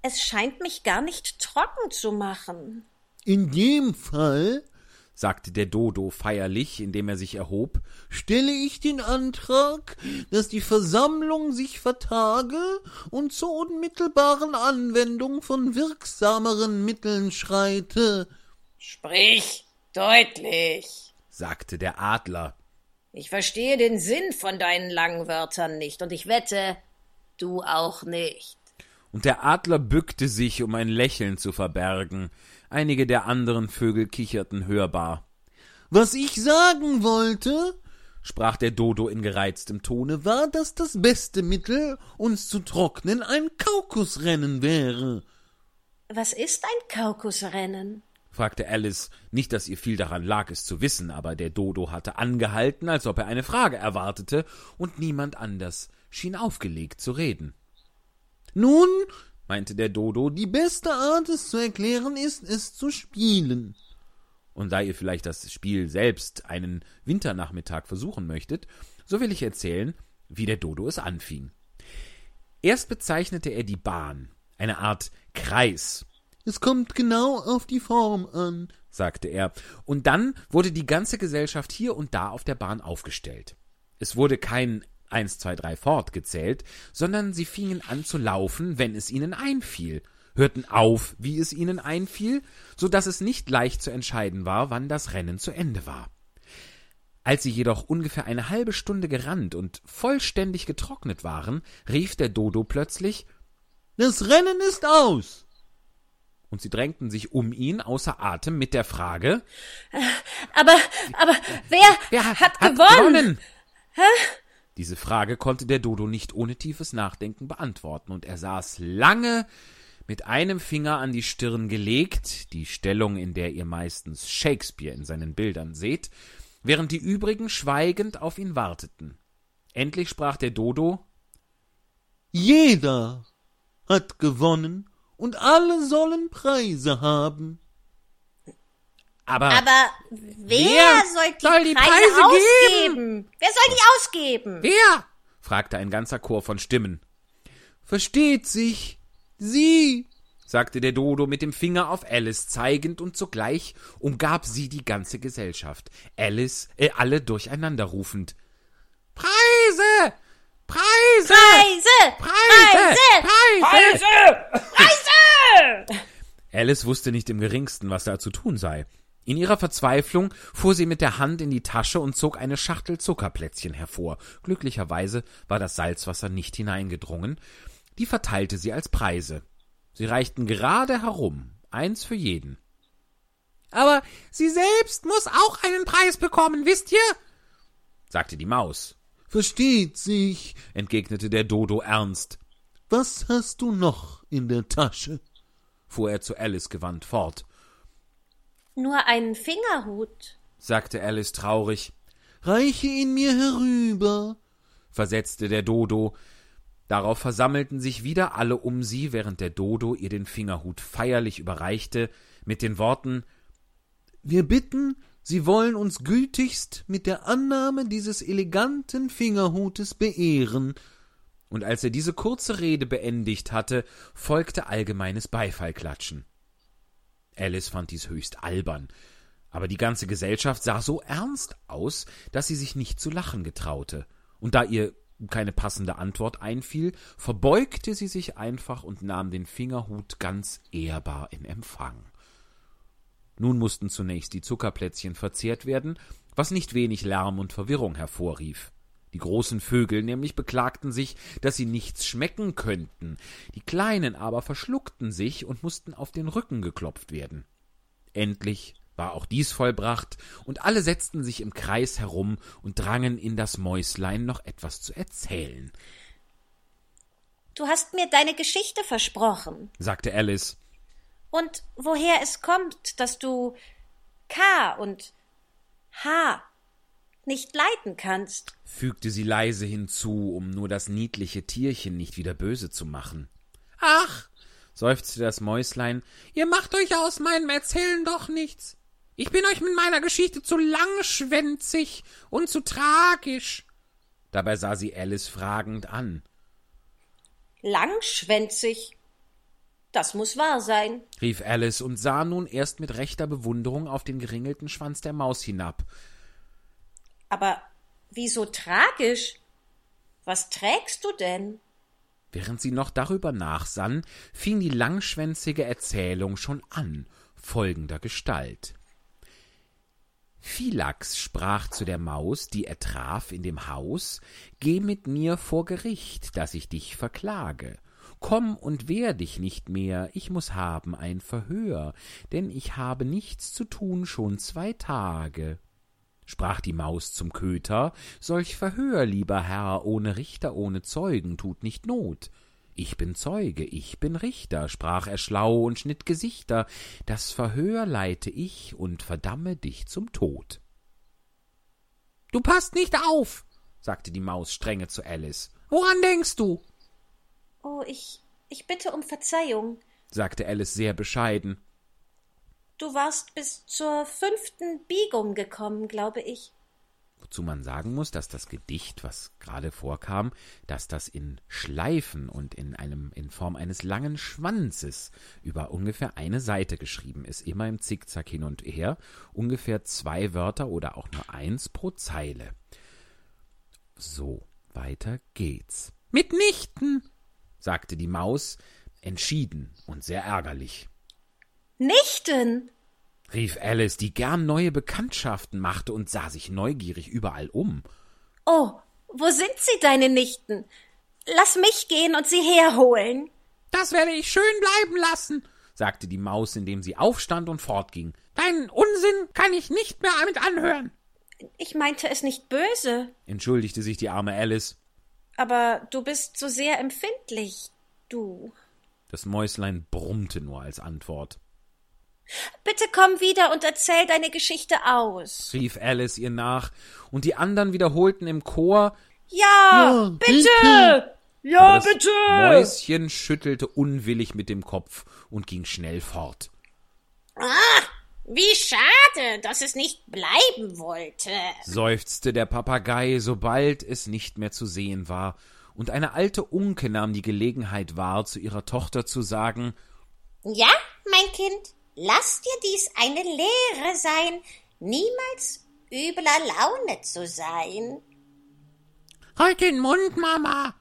Es scheint mich gar nicht trocken zu machen. In dem Fall, sagte der Dodo feierlich, indem er sich erhob, stelle ich den Antrag, dass die Versammlung sich vertage und zur unmittelbaren Anwendung von wirksameren Mitteln schreite. Sprich deutlich. sagte der Adler. Ich verstehe den Sinn von deinen langen Wörtern nicht, und ich wette, du auch nicht. Und der Adler bückte sich, um ein Lächeln zu verbergen. Einige der anderen Vögel kicherten hörbar. Was ich sagen wollte, sprach der Dodo in gereiztem Tone, war, dass das beste Mittel, uns zu trocknen, ein Kaukusrennen wäre. Was ist ein Kaukusrennen? fragte Alice. Nicht, dass ihr viel daran lag, es zu wissen, aber der Dodo hatte angehalten, als ob er eine Frage erwartete, und niemand anders schien aufgelegt zu reden. Nun, meinte der Dodo, die beste Art, es zu erklären, ist, es zu spielen. Und da ihr vielleicht das Spiel selbst einen Winternachmittag versuchen möchtet, so will ich erzählen, wie der Dodo es anfing. Erst bezeichnete er die Bahn, eine Art Kreis, Es kommt genau auf die Form an. sagte er, und dann wurde die ganze Gesellschaft hier und da auf der Bahn aufgestellt. Es wurde kein eins, zwei, drei fortgezählt, sondern sie fingen an zu laufen, wenn es ihnen einfiel, hörten auf, wie es ihnen einfiel, so dass es nicht leicht zu entscheiden war, wann das Rennen zu Ende war. Als sie jedoch ungefähr eine halbe Stunde gerannt und vollständig getrocknet waren, rief der Dodo plötzlich, Das Rennen ist aus. und sie drängten sich um ihn außer Atem mit der Frage, Aber, aber wer, Wer hat, gewonnen? Diese Frage konnte der Dodo nicht ohne tiefes Nachdenken beantworten, und er saß lange mit einem Finger an die Stirn gelegt, die Stellung, in der ihr meistens Shakespeare in seinen Bildern seht, während die übrigen schweigend auf ihn warteten. Endlich sprach der Dodo Jeder hat gewonnen und alle sollen Preise haben. Aber, Aber wer, Wer soll die, soll die Preise, Preise ausgeben? Wer soll die ausgeben? wer? fragte ein ganzer Chor von Stimmen. Versteht sich. Sie. sagte der Dodo mit dem Finger auf Alice zeigend, und sogleich umgab sie die ganze Gesellschaft, Alice, äh, alle durcheinander rufend. Preise! Preise! Preise! Preise! Preise! Preise! Alice wusste nicht im geringsten, was da zu tun sei. In ihrer Verzweiflung fuhr sie mit der Hand in die Tasche und zog eine Schachtel Zuckerplätzchen hervor. Glücklicherweise war das Salzwasser nicht hineingedrungen. Die verteilte sie als Preise. Sie reichten gerade herum, eins für jeden. Aber sie selbst muss auch einen Preis bekommen, wisst ihr? sagte die Maus, Versteht sich. entgegnete der Dodo ernst. Was hast du noch in der Tasche? fuhr er zu Alice gewandt fort, Nur einen Fingerhut. sagte Alice traurig, Reiche ihn mir herüber. versetzte der Dodo. Darauf versammelten sich wieder alle um sie, während der Dodo ihr den Fingerhut feierlich überreichte, mit den Worten Wir bitten, Sie wollen uns gütigst mit der Annahme dieses eleganten Fingerhutes beehren. und als er diese kurze Rede beendigt hatte, folgte allgemeines Beifallklatschen. Alice fand dies höchst albern, aber die ganze Gesellschaft sah so ernst aus, dass sie sich nicht zu lachen getraute, und da ihr keine passende Antwort einfiel, verbeugte sie sich einfach und nahm den Fingerhut ganz ehrbar in Empfang. Nun mussten zunächst die Zuckerplätzchen verzehrt werden, was nicht wenig Lärm und Verwirrung hervorrief. Die großen Vögel nämlich beklagten sich, dass sie nichts schmecken könnten, die kleinen aber verschluckten sich und mussten auf den Rücken geklopft werden. Endlich war auch dies vollbracht, und alle setzten sich im Kreis herum und drangen in das Mäuslein noch etwas zu erzählen. Du hast mir deine Geschichte versprochen. sagte Alice. Und woher es kommt, dass du K und H nicht leiden kannst. fügte sie leise hinzu, um nur das niedliche Tierchen nicht wieder böse zu machen. Ach, seufzte das Mäuslein, ihr macht euch aus meinem Erzählen doch nichts. Ich bin euch mit meiner Geschichte zu langschwänzig und zu tragisch. dabei sah sie Alice fragend an. Langschwänzig. Das muss wahr sein. rief Alice und sah nun erst mit rechter Bewunderung auf den geringelten Schwanz der Maus hinab. Aber wieso tragisch? Was trägst du denn? Während sie noch darüber nachsann, fing die langschwänzige Erzählung schon an, folgender Gestalt. Philax sprach zu der Maus, die er traf in dem Haus, Geh mit mir vor Gericht, dass ich dich verklage. Komm und wehr dich nicht mehr, ich muss haben ein Verhör, denn ich habe nichts zu tun schon zwei Tage. Sprach die Maus zum Köter, solch Verhör, lieber Herr, ohne Richter, ohne Zeugen, tut nicht Not. Ich bin Zeuge, ich bin Richter, sprach er schlau und schnitt Gesichter, das Verhör leite ich und verdamme dich zum Tod. Du passt nicht auf, sagte die Maus strenge zu Alice, woran denkst du? Oh, ich, ich bitte um Verzeihung. sagte Alice sehr bescheiden. Du warst bis zur fünften Biegung gekommen, glaube ich. Wozu man sagen muss, dass das Gedicht, was gerade vorkam, dass das in Schleifen und in einem in Form eines langen Schwanzes über ungefähr eine Seite geschrieben ist, immer im Zickzack hin und her, ungefähr zwei Wörter oder auch nur eins pro Zeile. So, weiter geht's. Mitnichten, sagte die Maus, entschieden und sehr ärgerlich. Nichten! rief Alice, die gern neue Bekanntschaften machte und sah sich neugierig überall um. Oh, wo sind sie, deine Nichten? Lass mich gehen und sie herholen. das werde ich schön bleiben lassen. sagte die Maus, indem sie aufstand und fortging. Deinen Unsinn kann ich nicht mehr mit anhören. Ich meinte es nicht böse, entschuldigte sich die arme Alice. aber du bist so sehr empfindlich, du. Das Mäuslein brummte nur als Antwort. Bitte komm wieder und erzähl deine Geschichte aus. rief Alice ihr nach, und die anderen wiederholten im Chor, Ja, bitte! Ja, aber das bitte! Mäuschen schüttelte unwillig mit dem Kopf und ging schnell fort. Wie schade, dass es nicht bleiben wollte. seufzte der Papagei, sobald es nicht mehr zu sehen war, und eine alte Unke nahm die Gelegenheit wahr, zu ihrer Tochter zu sagen, Ja, mein Kind, lass dir dies eine Lehre sein, niemals übler Laune zu sein. Halt den Mund, Mama.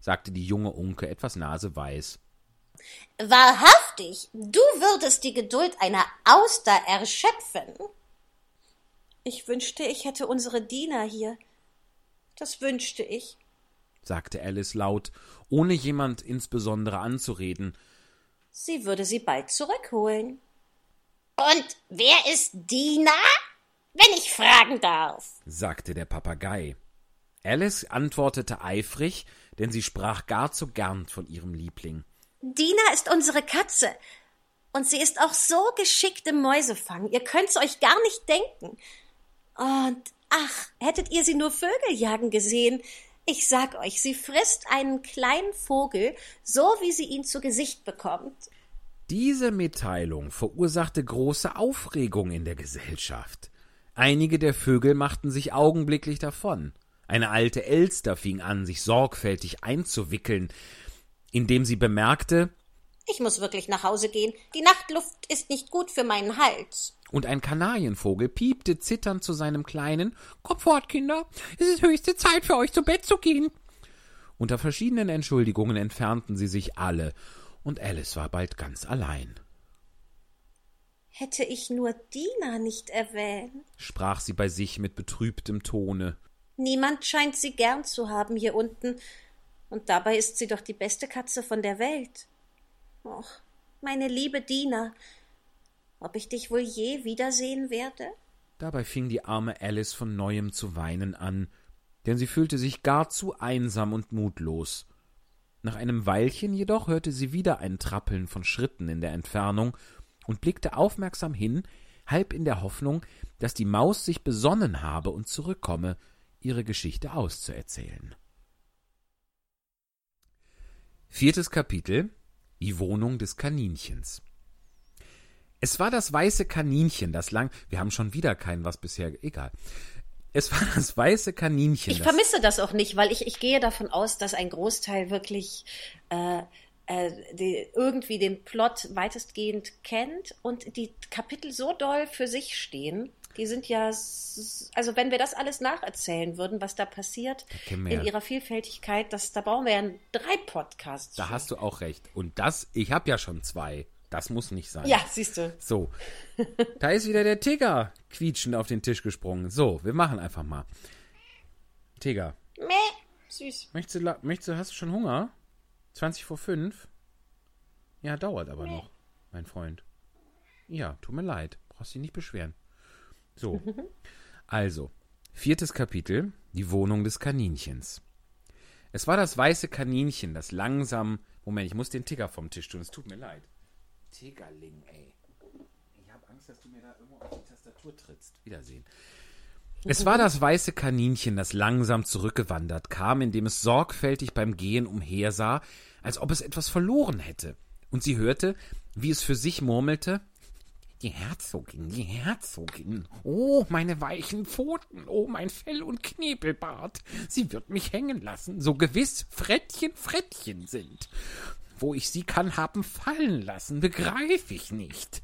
sagte die junge Unke etwas naseweiß. Wahrhaftig, du würdest die Geduld einer Auster erschöpfen. Ich wünschte, ich hätte unsere Diener hier. Das wünschte ich. sagte Alice laut, ohne jemand insbesondere anzureden. Sie würde sie bald zurückholen. Und wer ist Dina? Wenn ich fragen darf. sagte der Papagei. Alice antwortete eifrig, denn sie sprach gar zu gern von ihrem Liebling. Dina ist unsere Katze. Und sie ist auch so geschickt im Mäusefangen. Ihr könnt's euch gar nicht denken. Und ach, hättet ihr sie nur Vögel jagen gesehen. Ich sag euch, sie frisst einen kleinen Vogel, so wie sie ihn zu Gesicht bekommt. Diese Mitteilung verursachte große Aufregung in der Gesellschaft. Einige der Vögel machten sich augenblicklich davon. Eine alte Elster fing an, sich sorgfältig einzuwickeln, indem sie bemerkte, Ich muss wirklich nach Hause gehen. Die Nachtluft ist nicht gut für meinen Hals. und ein Kanarienvogel piepte zitternd zu seinem Kleinen, Kommt fort, Kinder. Es ist höchste Zeit für euch zu Bett zu gehen. Unter verschiedenen Entschuldigungen entfernten sie sich alle, und Alice war bald ganz allein. Hätte ich nur Dina nicht erwähnt. sprach sie bei sich mit betrübtem Tone. Niemand scheint sie gern zu haben hier unten, und dabei ist sie doch die beste Katze von der Welt. Och, meine liebe Dina, ob ich dich wohl je wiedersehen werde? Dabei fing die arme Alice von neuem zu weinen an, denn sie fühlte sich gar zu einsam und mutlos. Nach einem Weilchen jedoch hörte sie wieder ein Trappeln von Schritten in der Entfernung und blickte aufmerksam hin, halb in der Hoffnung, dass die Maus sich besonnen habe und zurückkomme, ihre Geschichte auszuerzählen. Viertes Kapitel Die Wohnung des Kaninchens Es war das weiße Kaninchen, das lang. Wir haben schon wieder kein was bisher. Egal. Es war das weiße Kaninchen. Ich vermisse das auch nicht, weil ich, ich gehe davon aus, dass ein Großteil wirklich äh, äh, die, irgendwie den Plot weitestgehend kennt und die Kapitel so doll für sich stehen. Die sind ja, also wenn wir das alles nacherzählen würden, was da passiert, in ja. ihrer Vielfältigkeit, das, da brauchen wir ja drei Podcasts. Da für. hast du auch recht. Und das, ich habe ja schon zwei. Das muss nicht sein. Ja, siehst du. So. Da ist wieder der Tiger quietschend auf den Tisch gesprungen. So, wir machen einfach mal. Tiger. Meh. Süß. Möchtest du, möchtest du, hast du schon Hunger? 20 vor 5? Ja, dauert aber Meh. noch, mein Freund. Ja, tut mir leid. Brauchst dich nicht beschweren. So. Also, viertes Kapitel. Die Wohnung des Kaninchens. Es war das weiße Kaninchen, das langsam. Moment, ich muss den Tiger vom Tisch tun. Es tut mir leid. Tigerling, ey. Ich habe Angst, dass du mir da irgendwo auf die Tastatur trittst. Wiedersehen. Es war das weiße Kaninchen, das langsam zurückgewandert kam, indem es sorgfältig beim Gehen umhersah, als ob es etwas verloren hätte. Und sie hörte, wie es für sich murmelte Die Herzogin, die Herzogin. Oh, meine weichen Pfoten, oh, mein Fell und Knebelbart. Sie wird mich hängen lassen, so gewiss Frettchen Frettchen sind. Wo ich sie kann haben fallen lassen, begreif ich nicht.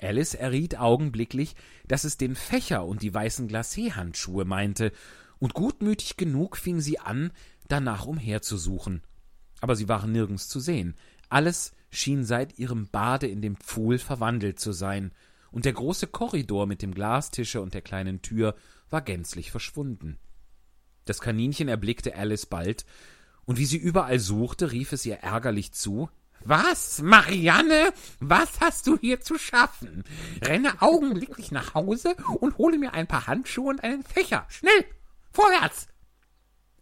Alice erriet augenblicklich, dass es den Fächer und die weißen Glacéhandschuhe meinte, und gutmütig genug fing sie an, danach umherzusuchen. Aber sie waren nirgends zu sehen. Alles schien seit ihrem Bade in dem Pfuhl verwandelt zu sein, und der große Korridor mit dem Glastische und der kleinen Tür war gänzlich verschwunden. Das Kaninchen erblickte Alice bald, und wie sie überall suchte, rief es ihr ärgerlich zu Was, Marianne, was hast du hier zu schaffen? Renne augenblicklich nach Hause und hole mir ein paar Handschuhe und einen Fächer. Schnell. Vorwärts.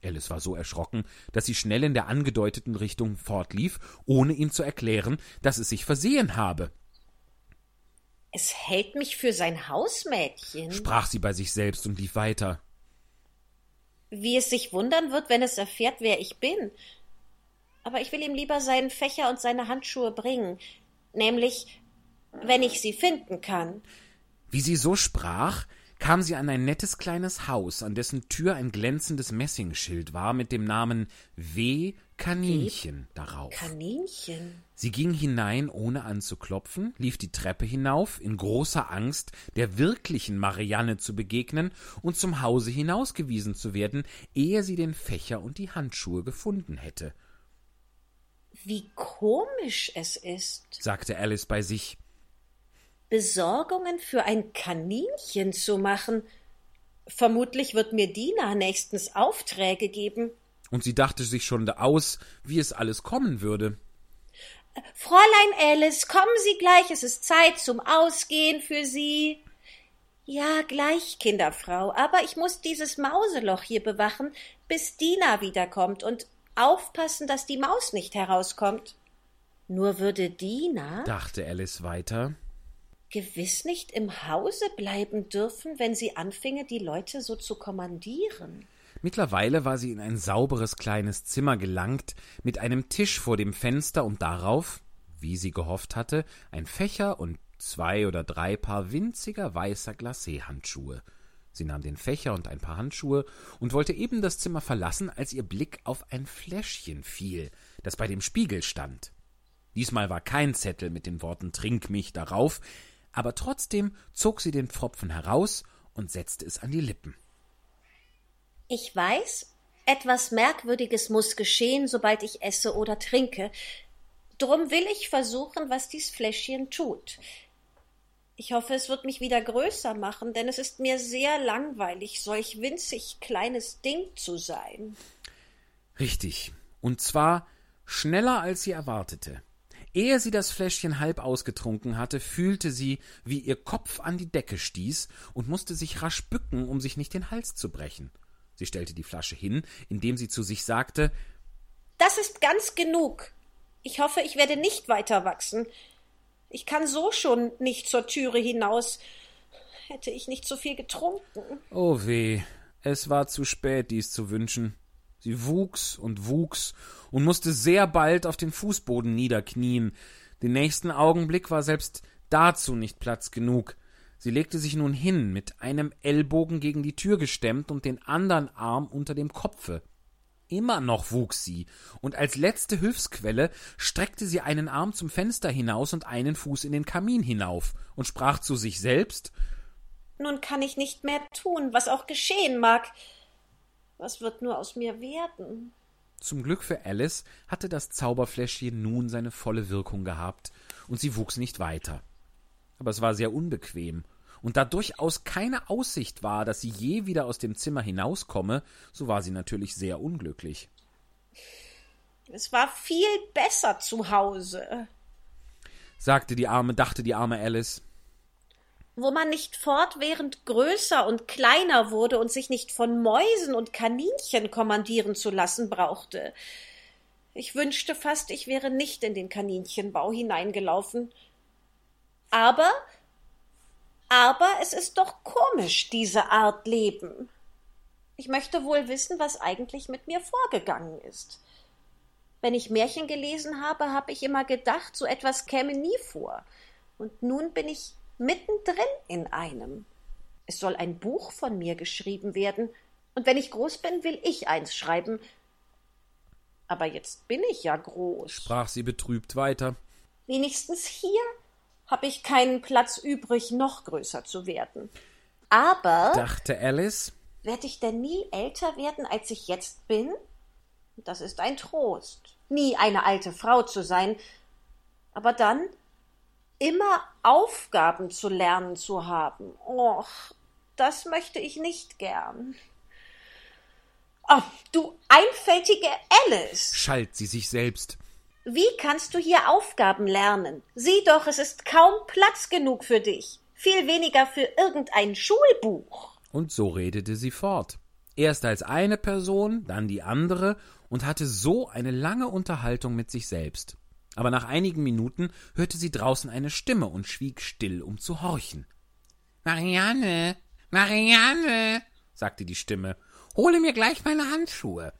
Alice war so erschrocken, dass sie schnell in der angedeuteten Richtung fortlief, ohne ihm zu erklären, dass es sich versehen habe. Es hält mich für sein Hausmädchen, sprach sie bei sich selbst und lief weiter wie es sich wundern wird, wenn es erfährt, wer ich bin. Aber ich will ihm lieber seinen Fächer und seine Handschuhe bringen, nämlich wenn ich sie finden kann. Wie sie so sprach, kam sie an ein nettes kleines Haus, an dessen Tür ein glänzendes Messingschild war mit dem Namen W. Kaninchen darauf. Kaninchen? Sie ging hinein, ohne anzuklopfen, lief die Treppe hinauf, in großer Angst, der wirklichen Marianne zu begegnen und zum Hause hinausgewiesen zu werden, ehe sie den Fächer und die Handschuhe gefunden hätte. Wie komisch es ist, sagte Alice bei sich. Besorgungen für ein Kaninchen zu machen. Vermutlich wird mir Dina nächstens Aufträge geben. Und sie dachte sich schon aus, wie es alles kommen würde. Fräulein Alice, kommen Sie gleich, es ist Zeit zum Ausgehen für Sie. Ja, gleich, Kinderfrau, aber ich muss dieses Mauseloch hier bewachen, bis Dina wiederkommt und aufpassen, dass die Maus nicht herauskommt. Nur würde Dina, dachte Alice weiter, gewiss nicht im Hause bleiben dürfen, wenn sie anfinge, die Leute so zu kommandieren. Mittlerweile war sie in ein sauberes kleines Zimmer gelangt, mit einem Tisch vor dem Fenster und darauf, wie sie gehofft hatte, ein Fächer und zwei oder drei Paar winziger weißer Glacéhandschuhe. Sie nahm den Fächer und ein paar Handschuhe und wollte eben das Zimmer verlassen, als ihr Blick auf ein Fläschchen fiel, das bei dem Spiegel stand. Diesmal war kein Zettel mit den Worten Trink mich darauf, aber trotzdem zog sie den Pfropfen heraus und setzte es an die Lippen. Ich weiß, etwas Merkwürdiges muss geschehen, sobald ich esse oder trinke. Drum will ich versuchen, was dies Fläschchen tut. Ich hoffe, es wird mich wieder größer machen, denn es ist mir sehr langweilig, solch winzig kleines Ding zu sein. Richtig. Und zwar schneller, als sie erwartete. Ehe sie das Fläschchen halb ausgetrunken hatte, fühlte sie, wie ihr Kopf an die Decke stieß und musste sich rasch bücken, um sich nicht den Hals zu brechen. Sie stellte die Flasche hin, indem sie zu sich sagte Das ist ganz genug. Ich hoffe, ich werde nicht weiter wachsen. Ich kann so schon nicht zur Türe hinaus. Hätte ich nicht so viel getrunken. Oh weh, es war zu spät, dies zu wünschen. Sie wuchs und wuchs und musste sehr bald auf den Fußboden niederknien. Den nächsten Augenblick war selbst dazu nicht Platz genug. Sie legte sich nun hin, mit einem Ellbogen gegen die Tür gestemmt und den andern Arm unter dem Kopfe. Immer noch wuchs sie, und als letzte Hilfsquelle streckte sie einen Arm zum Fenster hinaus und einen Fuß in den Kamin hinauf und sprach zu sich selbst Nun kann ich nicht mehr tun, was auch geschehen mag. Was wird nur aus mir werden? Zum Glück für Alice hatte das Zauberfläschchen nun seine volle Wirkung gehabt, und sie wuchs nicht weiter. Aber es war sehr unbequem, und da durchaus keine Aussicht war, dass sie je wieder aus dem Zimmer hinauskomme, so war sie natürlich sehr unglücklich. Es war viel besser zu Hause, sagte die arme, dachte die arme Alice. Wo man nicht fortwährend größer und kleiner wurde und sich nicht von Mäusen und Kaninchen kommandieren zu lassen brauchte. Ich wünschte fast, ich wäre nicht in den Kaninchenbau hineingelaufen. Aber aber es ist doch komisch, diese Art Leben. Ich möchte wohl wissen, was eigentlich mit mir vorgegangen ist. Wenn ich Märchen gelesen habe, habe ich immer gedacht, so etwas käme nie vor. Und nun bin ich mittendrin in einem. Es soll ein Buch von mir geschrieben werden, und wenn ich groß bin, will ich eins schreiben. Aber jetzt bin ich ja groß, sprach sie betrübt weiter. Wenigstens hier habe ich keinen Platz übrig, noch größer zu werden. Aber, dachte Alice, werde ich denn nie älter werden, als ich jetzt bin? Das ist ein Trost, nie eine alte Frau zu sein, aber dann immer Aufgaben zu lernen zu haben. Och, das möchte ich nicht gern. Oh, du einfältige Alice, schalt sie sich selbst. Wie kannst du hier Aufgaben lernen? Sieh doch, es ist kaum Platz genug für dich. Viel weniger für irgendein Schulbuch. Und so redete sie fort. Erst als eine Person, dann die andere und hatte so eine lange Unterhaltung mit sich selbst. Aber nach einigen Minuten hörte sie draußen eine Stimme und schwieg still, um zu horchen. Marianne, Marianne, sagte die Stimme, hole mir gleich meine Handschuhe.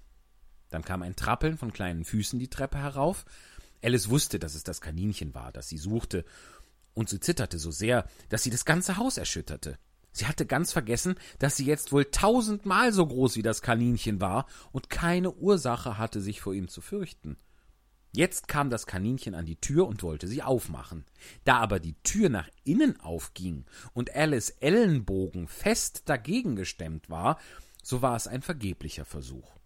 Dann kam ein Trappeln von kleinen Füßen die Treppe herauf. Alice wusste, dass es das Kaninchen war, das sie suchte, und sie zitterte so sehr, dass sie das ganze Haus erschütterte. Sie hatte ganz vergessen, dass sie jetzt wohl tausendmal so groß wie das Kaninchen war und keine Ursache hatte, sich vor ihm zu fürchten. Jetzt kam das Kaninchen an die Tür und wollte sie aufmachen. Da aber die Tür nach innen aufging und Alice Ellenbogen fest dagegen gestemmt war, so war es ein vergeblicher Versuch.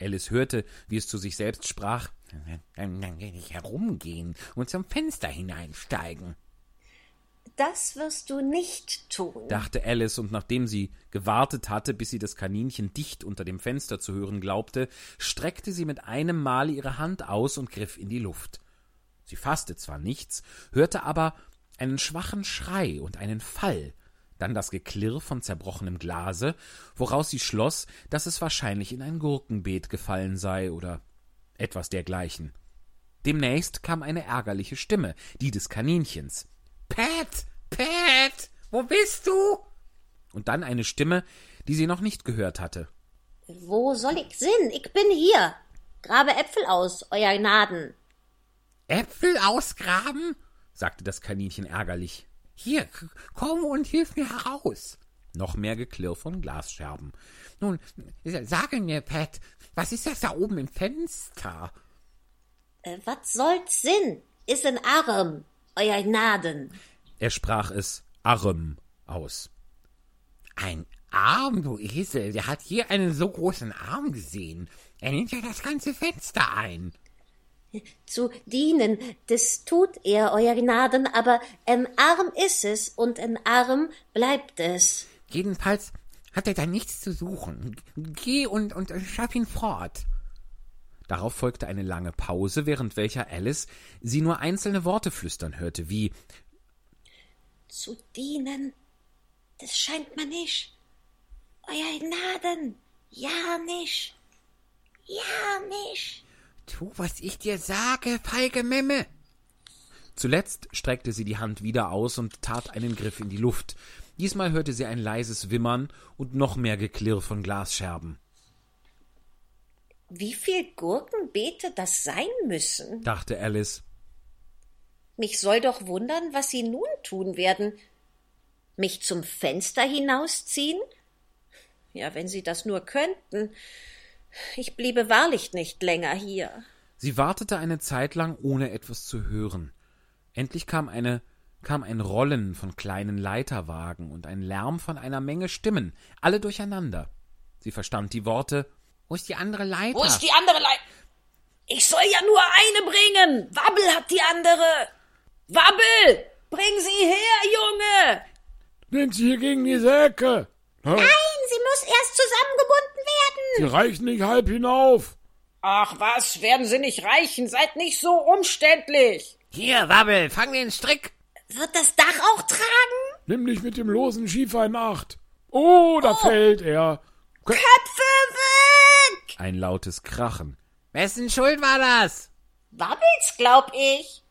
Alice hörte, wie es zu sich selbst sprach. Dann, dann will ich herumgehen und zum Fenster hineinsteigen. Das wirst du nicht tun, dachte Alice, und nachdem sie gewartet hatte, bis sie das Kaninchen dicht unter dem Fenster zu hören glaubte, streckte sie mit einem Male ihre Hand aus und griff in die Luft. Sie fasste zwar nichts, hörte aber einen schwachen Schrei und einen Fall, dann das Geklirr von zerbrochenem Glase, woraus sie schloss, dass es wahrscheinlich in ein Gurkenbeet gefallen sei oder etwas dergleichen. Demnächst kam eine ärgerliche Stimme, die des Kaninchens. Pat, Pat, wo bist du? Und dann eine Stimme, die sie noch nicht gehört hatte. Wo soll ich sin? Ich bin hier. Grabe Äpfel aus, euer Gnaden. Äpfel ausgraben? sagte das Kaninchen ärgerlich. Hier, komm und hilf mir heraus. Noch mehr Geklirr von Glasscherben. Nun, sage mir, Pat, was ist das da oben im Fenster? Äh, was soll's Sinn? Ist ein Arm, euer Gnaden. Er sprach es arm aus. Ein Arm, du Esel, der hat hier einen so großen Arm gesehen. Er nimmt ja das ganze Fenster ein. Zu dienen, das tut er, Euer Gnaden, aber ein Arm ist es und ein Arm bleibt es. Jedenfalls hat er da nichts zu suchen. Geh und, und schaff ihn fort. Darauf folgte eine lange Pause, während welcher Alice sie nur einzelne Worte flüstern hörte, wie Zu dienen, das scheint mir nicht. Euer Gnaden, ja nicht. Ja nicht. Tu, was ich dir sage, feige Memme. Zuletzt streckte sie die Hand wieder aus und tat einen Griff in die Luft. Diesmal hörte sie ein leises Wimmern und noch mehr Geklirr von Glasscherben. Wie viel Gurkenbeete das sein müssen? dachte Alice. Mich soll doch wundern, was sie nun tun werden. Mich zum Fenster hinausziehen? Ja, wenn sie das nur könnten. Ich bliebe wahrlich nicht länger hier. Sie wartete eine Zeit lang, ohne etwas zu hören. Endlich kam eine kam ein Rollen von kleinen Leiterwagen und ein Lärm von einer Menge Stimmen, alle durcheinander. Sie verstand die Worte Wo ist die andere Leiter? Wo ist die andere Leiter? Ich soll ja nur eine bringen. Wabbel hat die andere. Wabbel! Bring sie her, Junge! Nimmt sie hier gegen diese Ecke. Nein, sie muss erst zusammengebunden werden. Sie reichen nicht halb hinauf. Ach was, werden sie nicht reichen. Seid nicht so umständlich. Hier, Wabbel, fang den Strick. Wird das Dach auch tragen? Nimm dich mit dem losen Schiefer in Acht. Oh, da fällt er. Köpfe weg! Ein lautes Krachen. Wessen Schuld war das? Wabbels, glaub ich.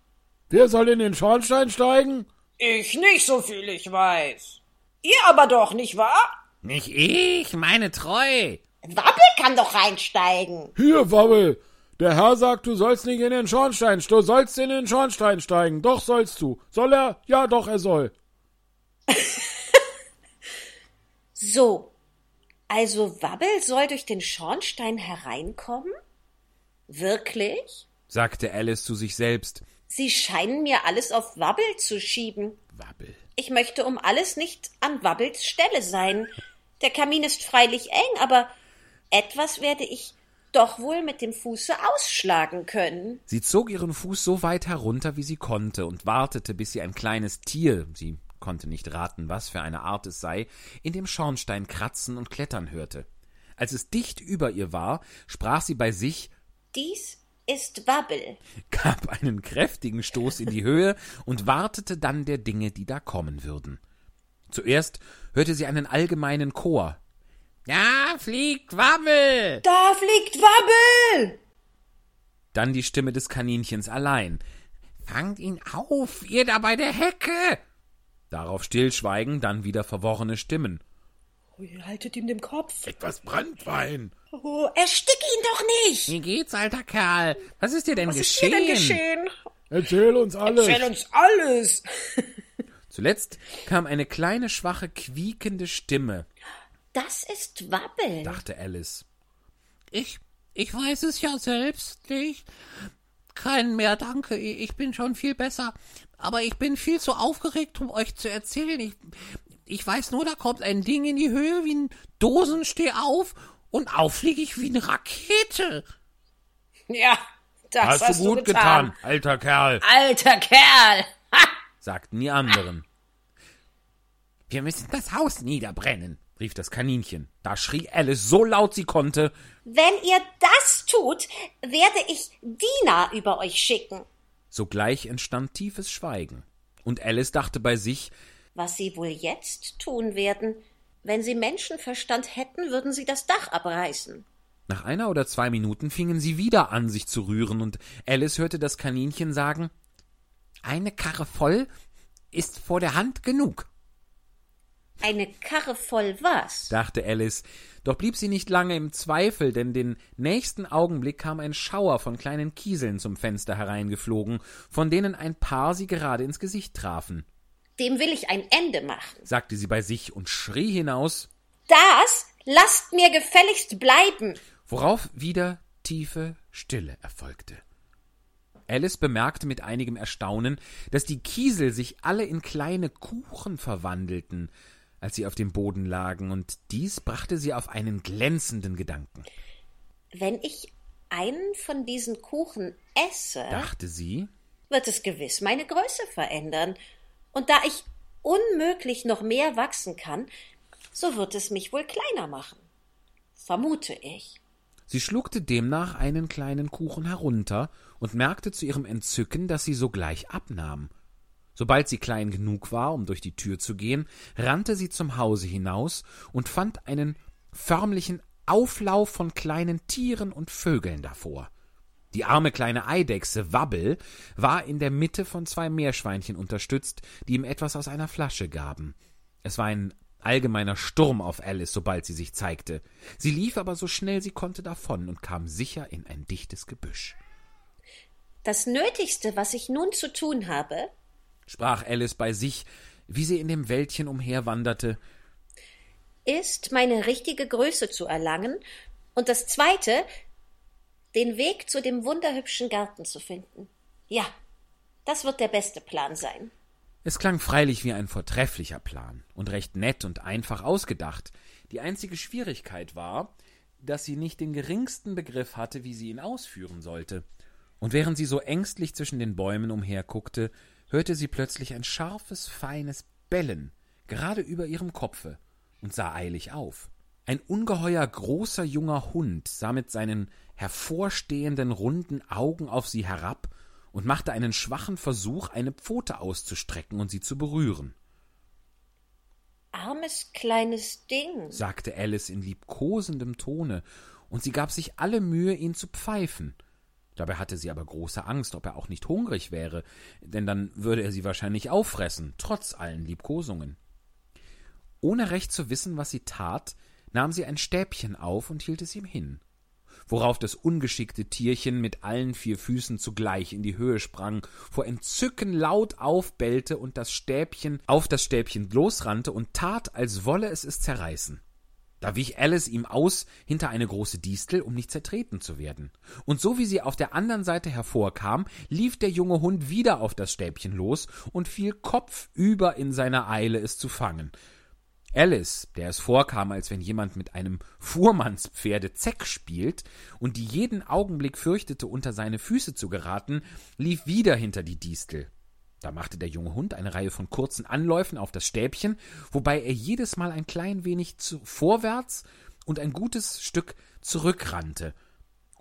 Wer soll in den Schornstein steigen? Ich nicht, so viel ich weiß. Ihr aber doch, nicht wahr? Nicht ich, meine Treu. Wabbel kann doch reinsteigen. Hier, Wabbel. Der Herr sagt, du sollst nicht in den Schornstein. Du sollst in den Schornstein steigen. Doch sollst du. Soll er? Ja, doch, er soll. So. Also Wabbel soll durch den Schornstein hereinkommen? Wirklich? sagte Alice zu sich selbst. Sie scheinen mir alles auf Wabbel zu schieben. Wabbel. Ich möchte um alles nicht an Wabbels Stelle sein. Der Kamin ist freilich eng, aber etwas werde ich doch wohl mit dem Fuße ausschlagen können. Sie zog ihren Fuß so weit herunter, wie sie konnte, und wartete, bis sie ein kleines Tier, sie konnte nicht raten, was für eine Art es sei, in dem Schornstein kratzen und klettern hörte. Als es dicht über ihr war, sprach sie bei sich Dies ist Wabbel. gab einen kräftigen Stoß in die Höhe und wartete dann der Dinge, die da kommen würden. Zuerst hörte sie einen allgemeinen Chor. Ja, fliegt Wabbel! Da fliegt Wabbel! Dann die Stimme des Kaninchens allein. Fangt ihn auf, ihr da bei der Hecke! Darauf Stillschweigen, dann wieder verworrene Stimmen. Oh, ihr haltet ihm den Kopf. Etwas Brandwein. Oh, erstick ihn doch nicht! Wie geht's, alter Kerl? Was ist dir denn Was ist geschehen? hier denn geschehen? Erzähl uns alles. Erzähl uns alles! Zuletzt kam eine kleine, schwache, quiekende Stimme, Das ist Wabbel. dachte Alice. Ich, ich weiß es ja selbst nicht. Keinen mehr, danke. Ich bin schon viel besser. Aber ich bin viel zu aufgeregt, um euch zu erzählen. Ich, ich weiß nur, da kommt ein Ding in die Höhe wie ein Dosenstehauf und auffliege ich wie eine Rakete. Ja, das hast, Hast, du gut getan, alter Kerl. Alter Kerl! Ha! sagten die anderen. Wir müssen das Haus niederbrennen, rief das Kaninchen. Da schrie Alice so laut sie konnte. Wenn ihr das tut, werde ich Diener über euch schicken. Sogleich entstand tiefes Schweigen. Und Alice dachte bei sich, Was sie wohl jetzt tun werden? Wenn sie Menschenverstand hätten, würden sie das Dach abreißen. nach einer oder zwei Minuten fingen sie wieder an, sich zu rühren, und Alice hörte das Kaninchen sagen, eine Karre voll ist vor der Hand genug, Eine Karre voll was? dachte Alice. Doch blieb sie nicht lange im Zweifel, denn den nächsten Augenblick kam ein Schauer von kleinen Kieseln zum Fenster hereingeflogen, von denen ein paar sie gerade ins Gesicht trafen. Dem will ich ein Ende machen. sagte sie bei sich und schrie hinaus, Das lasst mir gefälligst bleiben. worauf wieder tiefe Stille erfolgte. Alice bemerkte mit einigem Erstaunen, dass die Kiesel sich alle in kleine Kuchen verwandelten, als sie auf dem Boden lagen, und dies brachte sie auf einen glänzenden Gedanken. Wenn ich einen von diesen Kuchen esse, dachte sie. wird es gewiss meine Größe verändern. Und da ich unmöglich noch mehr wachsen kann, so wird es mich wohl kleiner machen. Vermute ich. Sie schluckte demnach einen kleinen Kuchen herunter und merkte zu ihrem Entzücken, dass sie sogleich abnahm. Sobald sie klein genug war, um durch die Tür zu gehen, rannte sie zum Hause hinaus und fand einen förmlichen Auflauf von kleinen Tieren und Vögeln davor. Die arme kleine Eidechse Wabbel war in der Mitte von zwei Meerschweinchen unterstützt, die ihm etwas aus einer Flasche gaben. Es war ein allgemeiner Sturm auf Alice, sobald sie sich zeigte. Sie lief aber so schnell sie konnte davon und kam sicher in ein dichtes Gebüsch. Das Nötigste, was ich nun zu tun habe, sprach Alice bei sich, wie sie in dem Wäldchen umherwanderte, ist, meine richtige Größe zu erlangen, und das zweite, den Weg zu dem wunderhübschen Garten zu finden. Ja, das wird der beste Plan sein. Es klang freilich wie ein vortrefflicher Plan und recht nett und einfach ausgedacht. Die einzige Schwierigkeit war, dass sie nicht den geringsten Begriff hatte, wie sie ihn ausführen sollte. Und während sie so ängstlich zwischen den Bäumen umherguckte, hörte sie plötzlich ein scharfes, feines Bellen gerade über ihrem Kopfe und sah eilig auf. Ein ungeheuer großer junger Hund sah mit seinen hervorstehenden runden Augen auf sie herab und machte einen schwachen Versuch, eine Pfote auszustrecken und sie zu berühren. Armes kleines Ding, sagte Alice in liebkosendem Tone, und sie gab sich alle Mühe, ihn zu pfeifen. Dabei hatte sie aber große Angst, ob er auch nicht hungrig wäre, denn dann würde er sie wahrscheinlich auffressen, trotz allen Liebkosungen. Ohne recht zu wissen, was sie tat, nahm sie ein Stäbchen auf und hielt es ihm hin worauf das ungeschickte Tierchen mit allen vier Füßen zugleich in die Höhe sprang, vor Entzücken laut aufbellte und das Stäbchen auf das Stäbchen losrannte und tat, als wolle es es zerreißen. Da wich Alice ihm aus hinter eine große Distel, um nicht zertreten zu werden. Und so wie sie auf der anderen Seite hervorkam, lief der junge Hund wieder auf das Stäbchen los und fiel kopfüber in seiner Eile, es zu fangen. Alice, der es vorkam, als wenn jemand mit einem Fuhrmannspferde Zeck spielt und die jeden Augenblick fürchtete, unter seine Füße zu geraten, lief wieder hinter die Distel. Da machte der junge Hund eine Reihe von kurzen Anläufen auf das Stäbchen, wobei er jedes Mal ein klein wenig zu vorwärts und ein gutes Stück zurückrannte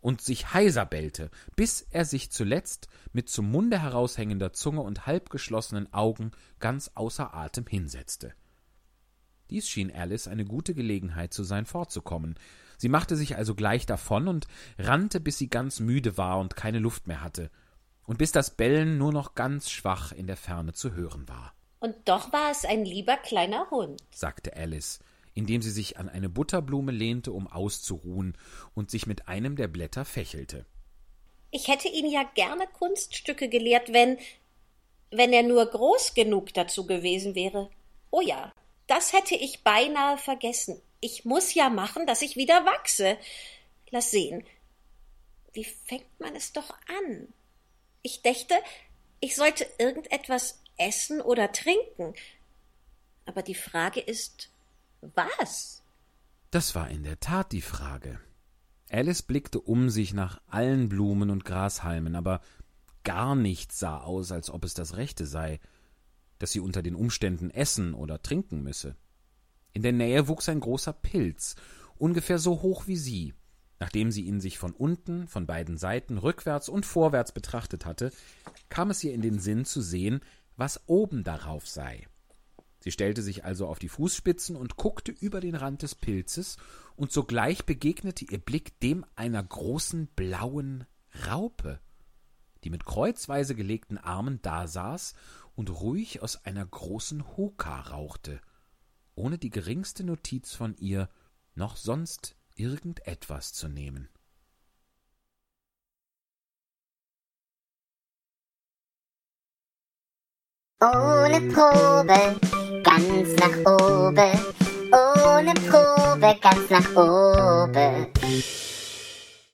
und sich heiser bellte, bis er sich zuletzt mit zum Munde heraushängender Zunge und halbgeschlossenen Augen ganz außer Atem hinsetzte. Dies schien Alice eine gute Gelegenheit zu sein, fortzukommen. Sie machte sich also gleich davon und rannte, bis sie ganz müde war und keine Luft mehr hatte, und bis das Bellen nur noch ganz schwach in der Ferne zu hören war. Und doch war es ein lieber kleiner Hund, sagte Alice, indem sie sich an eine Butterblume lehnte, um auszuruhen, und sich mit einem der Blätter fächelte. Ich hätte ihn ja gerne Kunststücke gelehrt, wenn wenn er nur groß genug dazu gewesen wäre. Oh ja, das hätte ich beinahe vergessen. Ich muss ja machen, dass ich wieder wachse. Lass sehen. Wie fängt man es doch an? Ich dächte, ich sollte irgendetwas essen oder trinken. Aber die Frage ist, was? Das war in der Tat die Frage. Alice blickte um sich nach allen Blumen und Grashalmen, aber gar nichts sah aus, als ob es das Rechte sei das sie unter den Umständen essen oder trinken müsse. In der Nähe wuchs ein großer Pilz, ungefähr so hoch wie sie. Nachdem sie ihn sich von unten, von beiden Seiten, rückwärts und vorwärts betrachtet hatte, kam es ihr in den Sinn zu sehen, was oben darauf sei. Sie stellte sich also auf die Fußspitzen und guckte über den Rand des Pilzes, und sogleich begegnete ihr Blick dem einer großen blauen Raupe, die mit kreuzweise gelegten Armen dasaß und ruhig aus einer großen Hoka rauchte, ohne die geringste Notiz von ihr noch sonst irgendetwas zu nehmen. Ohne Probe, ganz nach oben, ohne Probe, ganz nach oben.